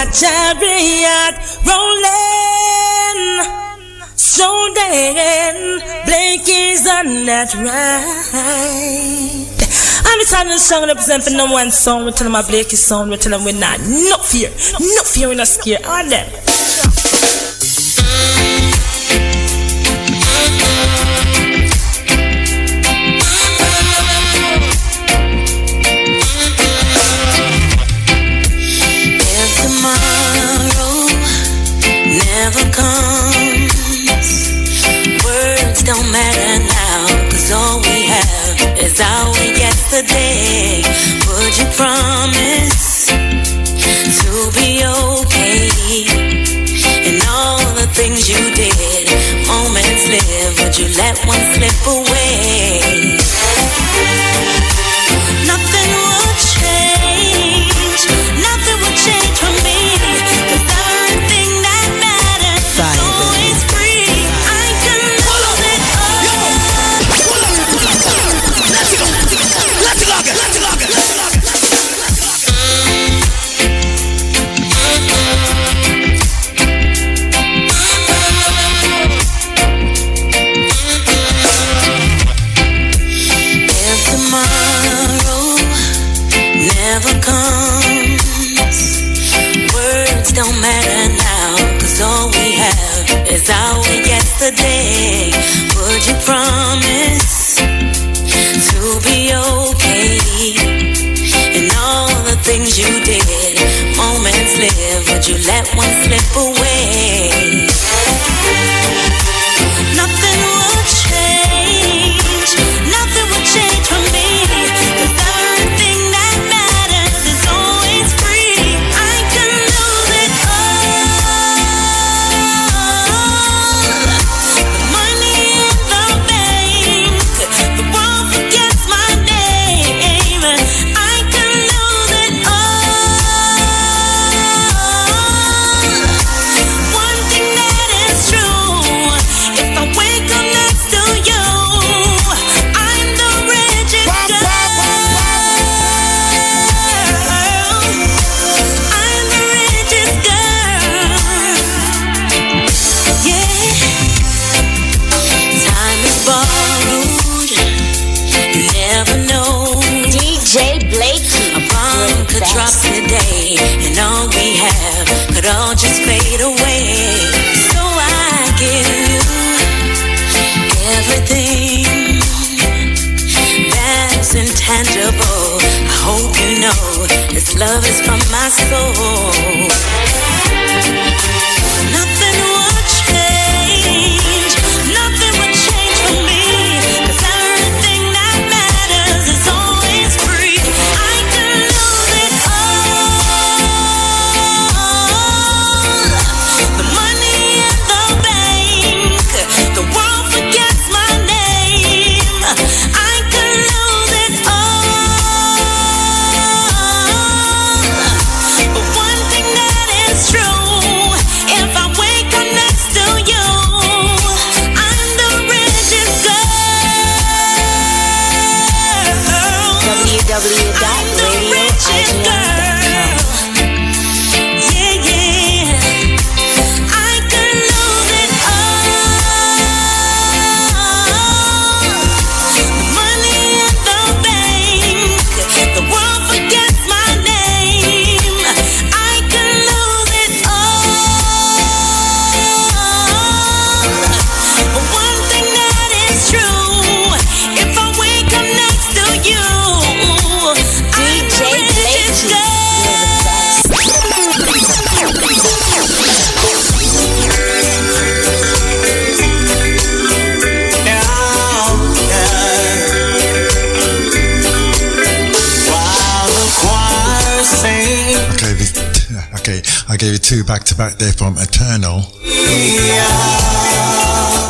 my chariot rolling, So shouldering, Blake is on that ride. I'm a talent song represent for number one song. We're telling my Blakey song. We're telling we're not. No fear. No fear. We're not scared. All them. promise to be okay. And all the things you did, would you let one slip away? soul. back there from Etana.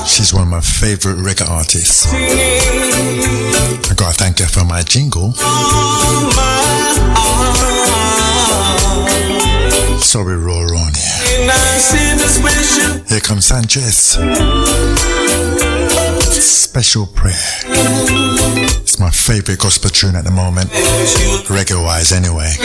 She's one of my favorite reggae artists. I gotta thank her for my jingle. Sorry, Raw on here. Here comes Sanchez. Special prayer. It's my favorite gospel tune at the moment, reggae wise, anyway.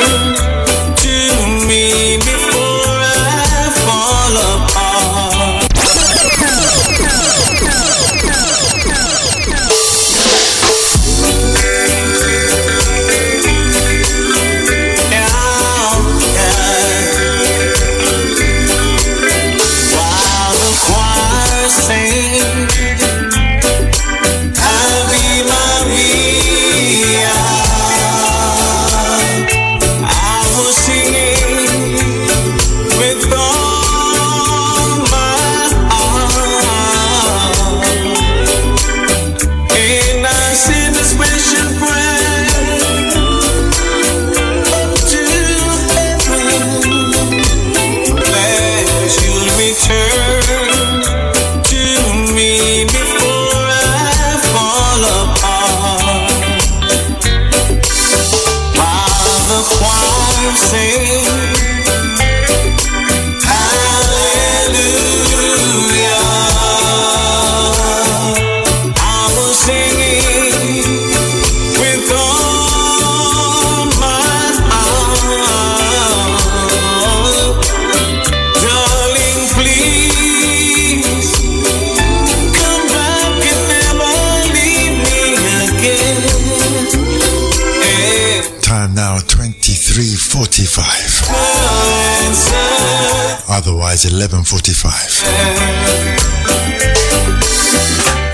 as 11:45.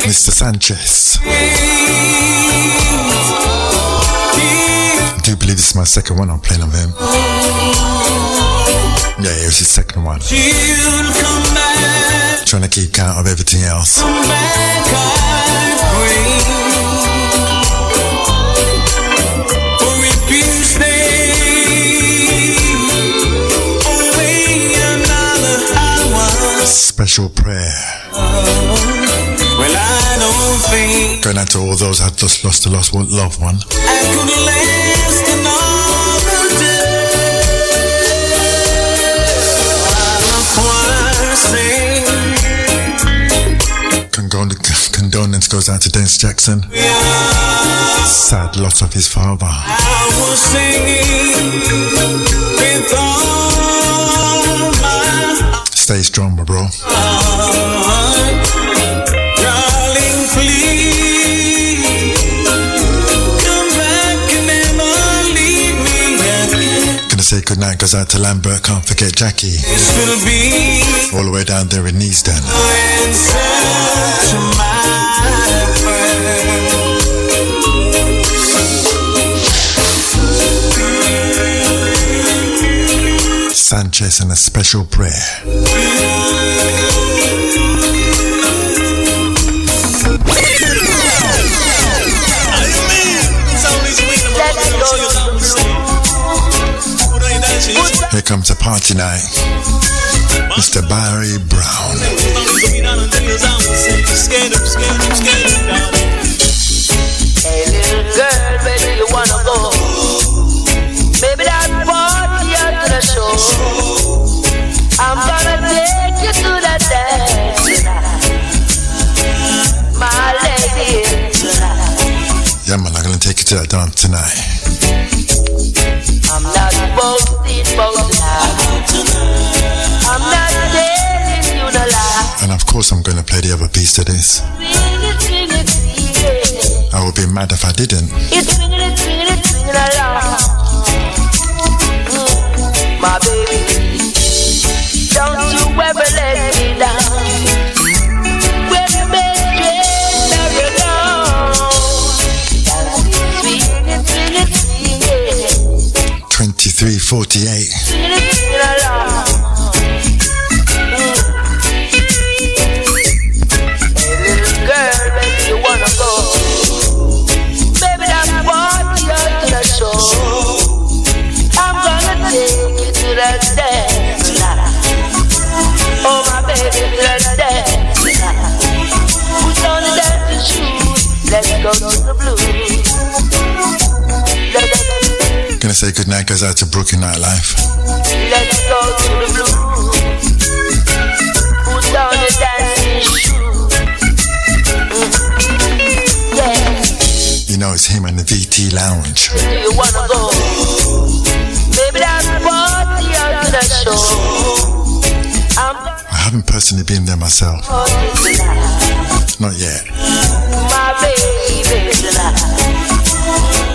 Mr. Sanchez. Do you believe this is my second one I'm playing of him? Yeah, it was his second one. Trying to keep count of everything else. going out to all those that just lost a lost one, loved one. Condolence goes out to Dennis Jackson. Sad loss of his father. Stay strong, my bro. Night goes out to Lambert. Can't forget Jackie. This will be All the way down there in Neasden. answer to my prayer. Sanchez and a special prayer. Here comes a party night. Mr. Barry Brown. Hey little girl, where do you wanna go? Maybe that party out to the show. I'm gonna take you to the dance. My lady. Yeah, man, I'm gonna take you to that dance tonight. I'm the other piece to this. I would be mad if I didn't. It's swinging it, swinging it, swinging along. My baby, don't you ever let me down. Goodnight goes out to Brooklyn Nightlife. let's go to the blues. Put on the dancing shoes. Yeah. You know, it's him and the VT Lounge. Do you wanna go? Baby, party to the show. I'm I haven't personally been there myself. Not yet. My baby.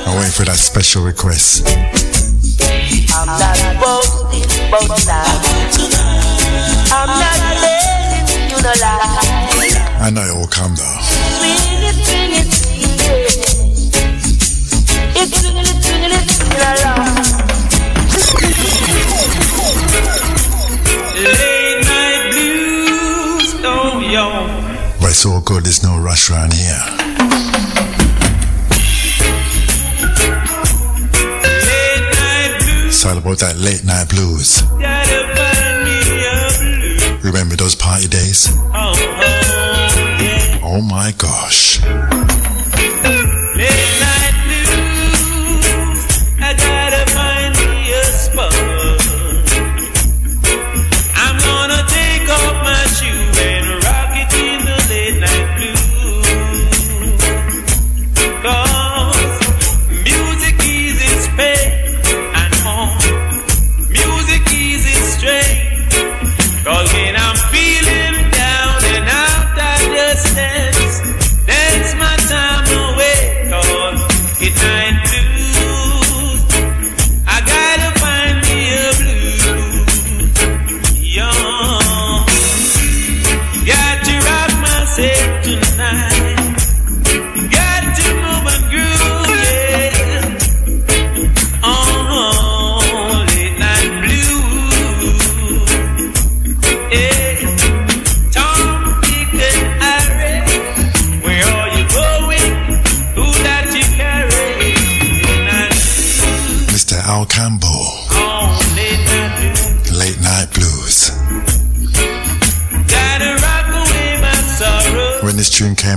I'm waiting for that special request. I'm not boasting, boasting. I'm not telling you no lie. I know it will come though. Late night blues, oh yo. But it's all good, there's no rush around here. All about that late night blues. Gotta find me a blue. Remember those party days? Oh, oh, yeah. Oh my gosh.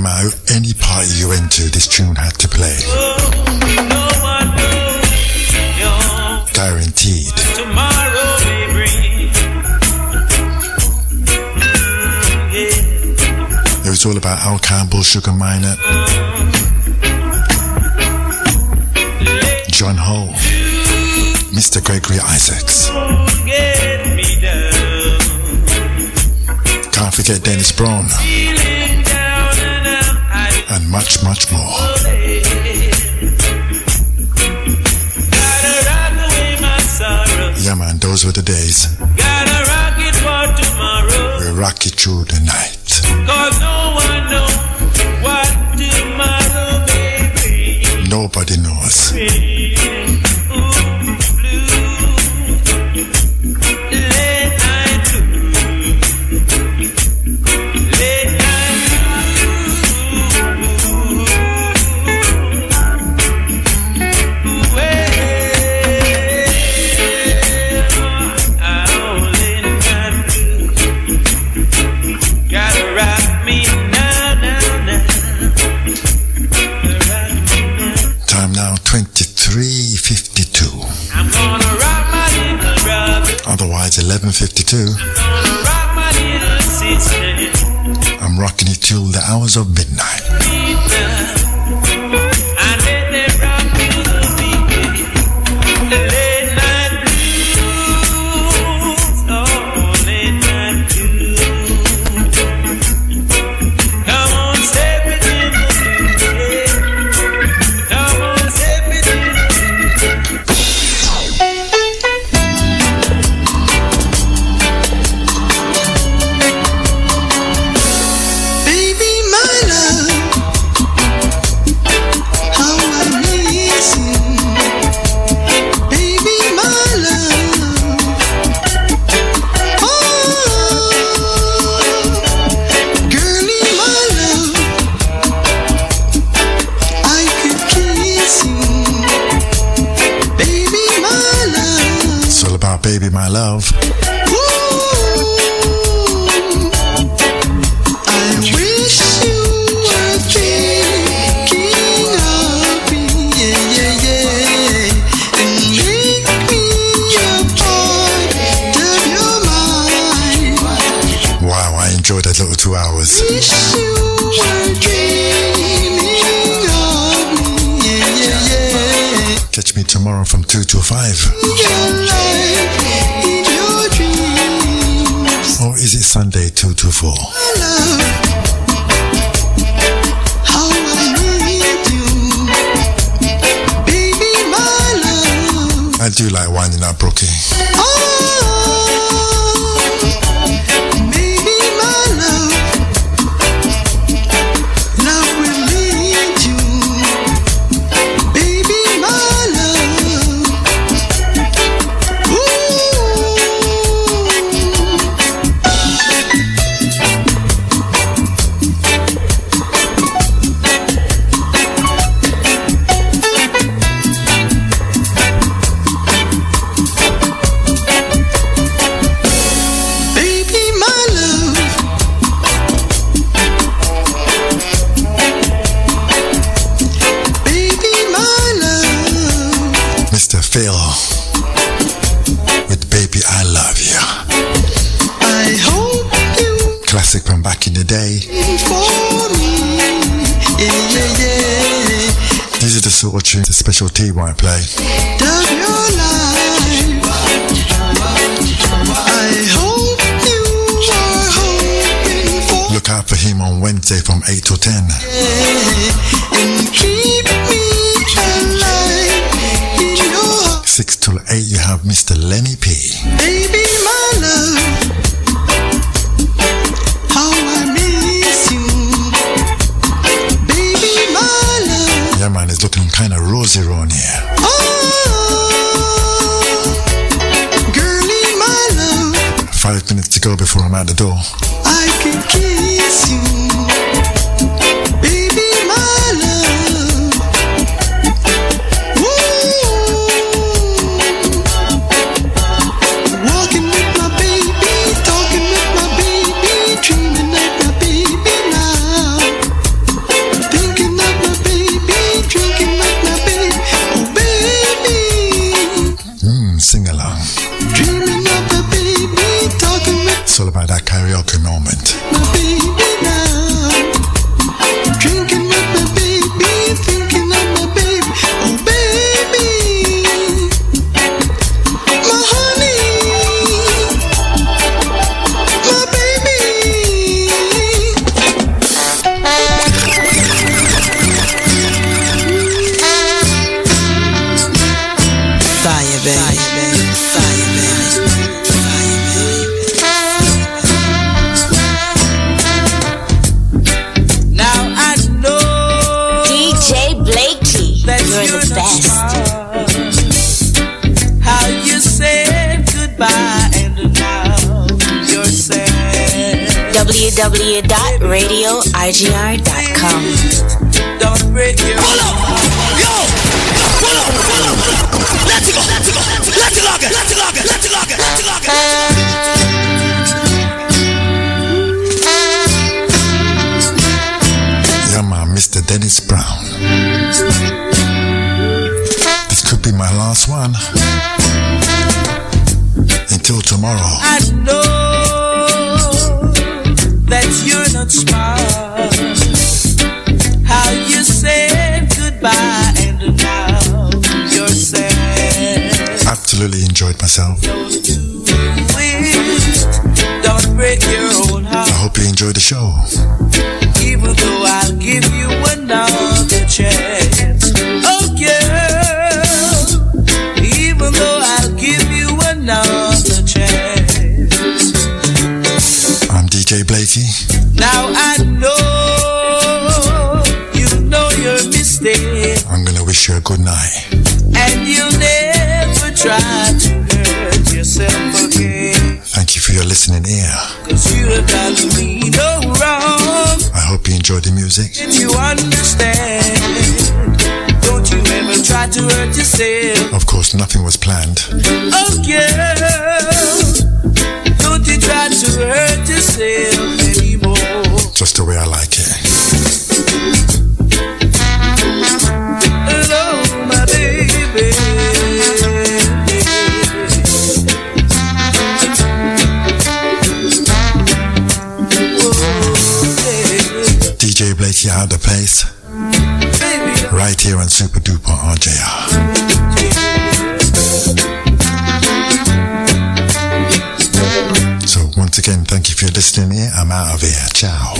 Came any party you went to, this tune had to play. Guaranteed. It was all about Al Campbell, Sugar Minott, John Holt, Mr. Gregory Isaacs. Can't forget Dennis Brown and much, much more. Yeah, man, those were the days. Rock we rock it through the night. No Nobody knows. 11.52. I'm rocking it till the hours of midnight. I'm out of here. Ciao.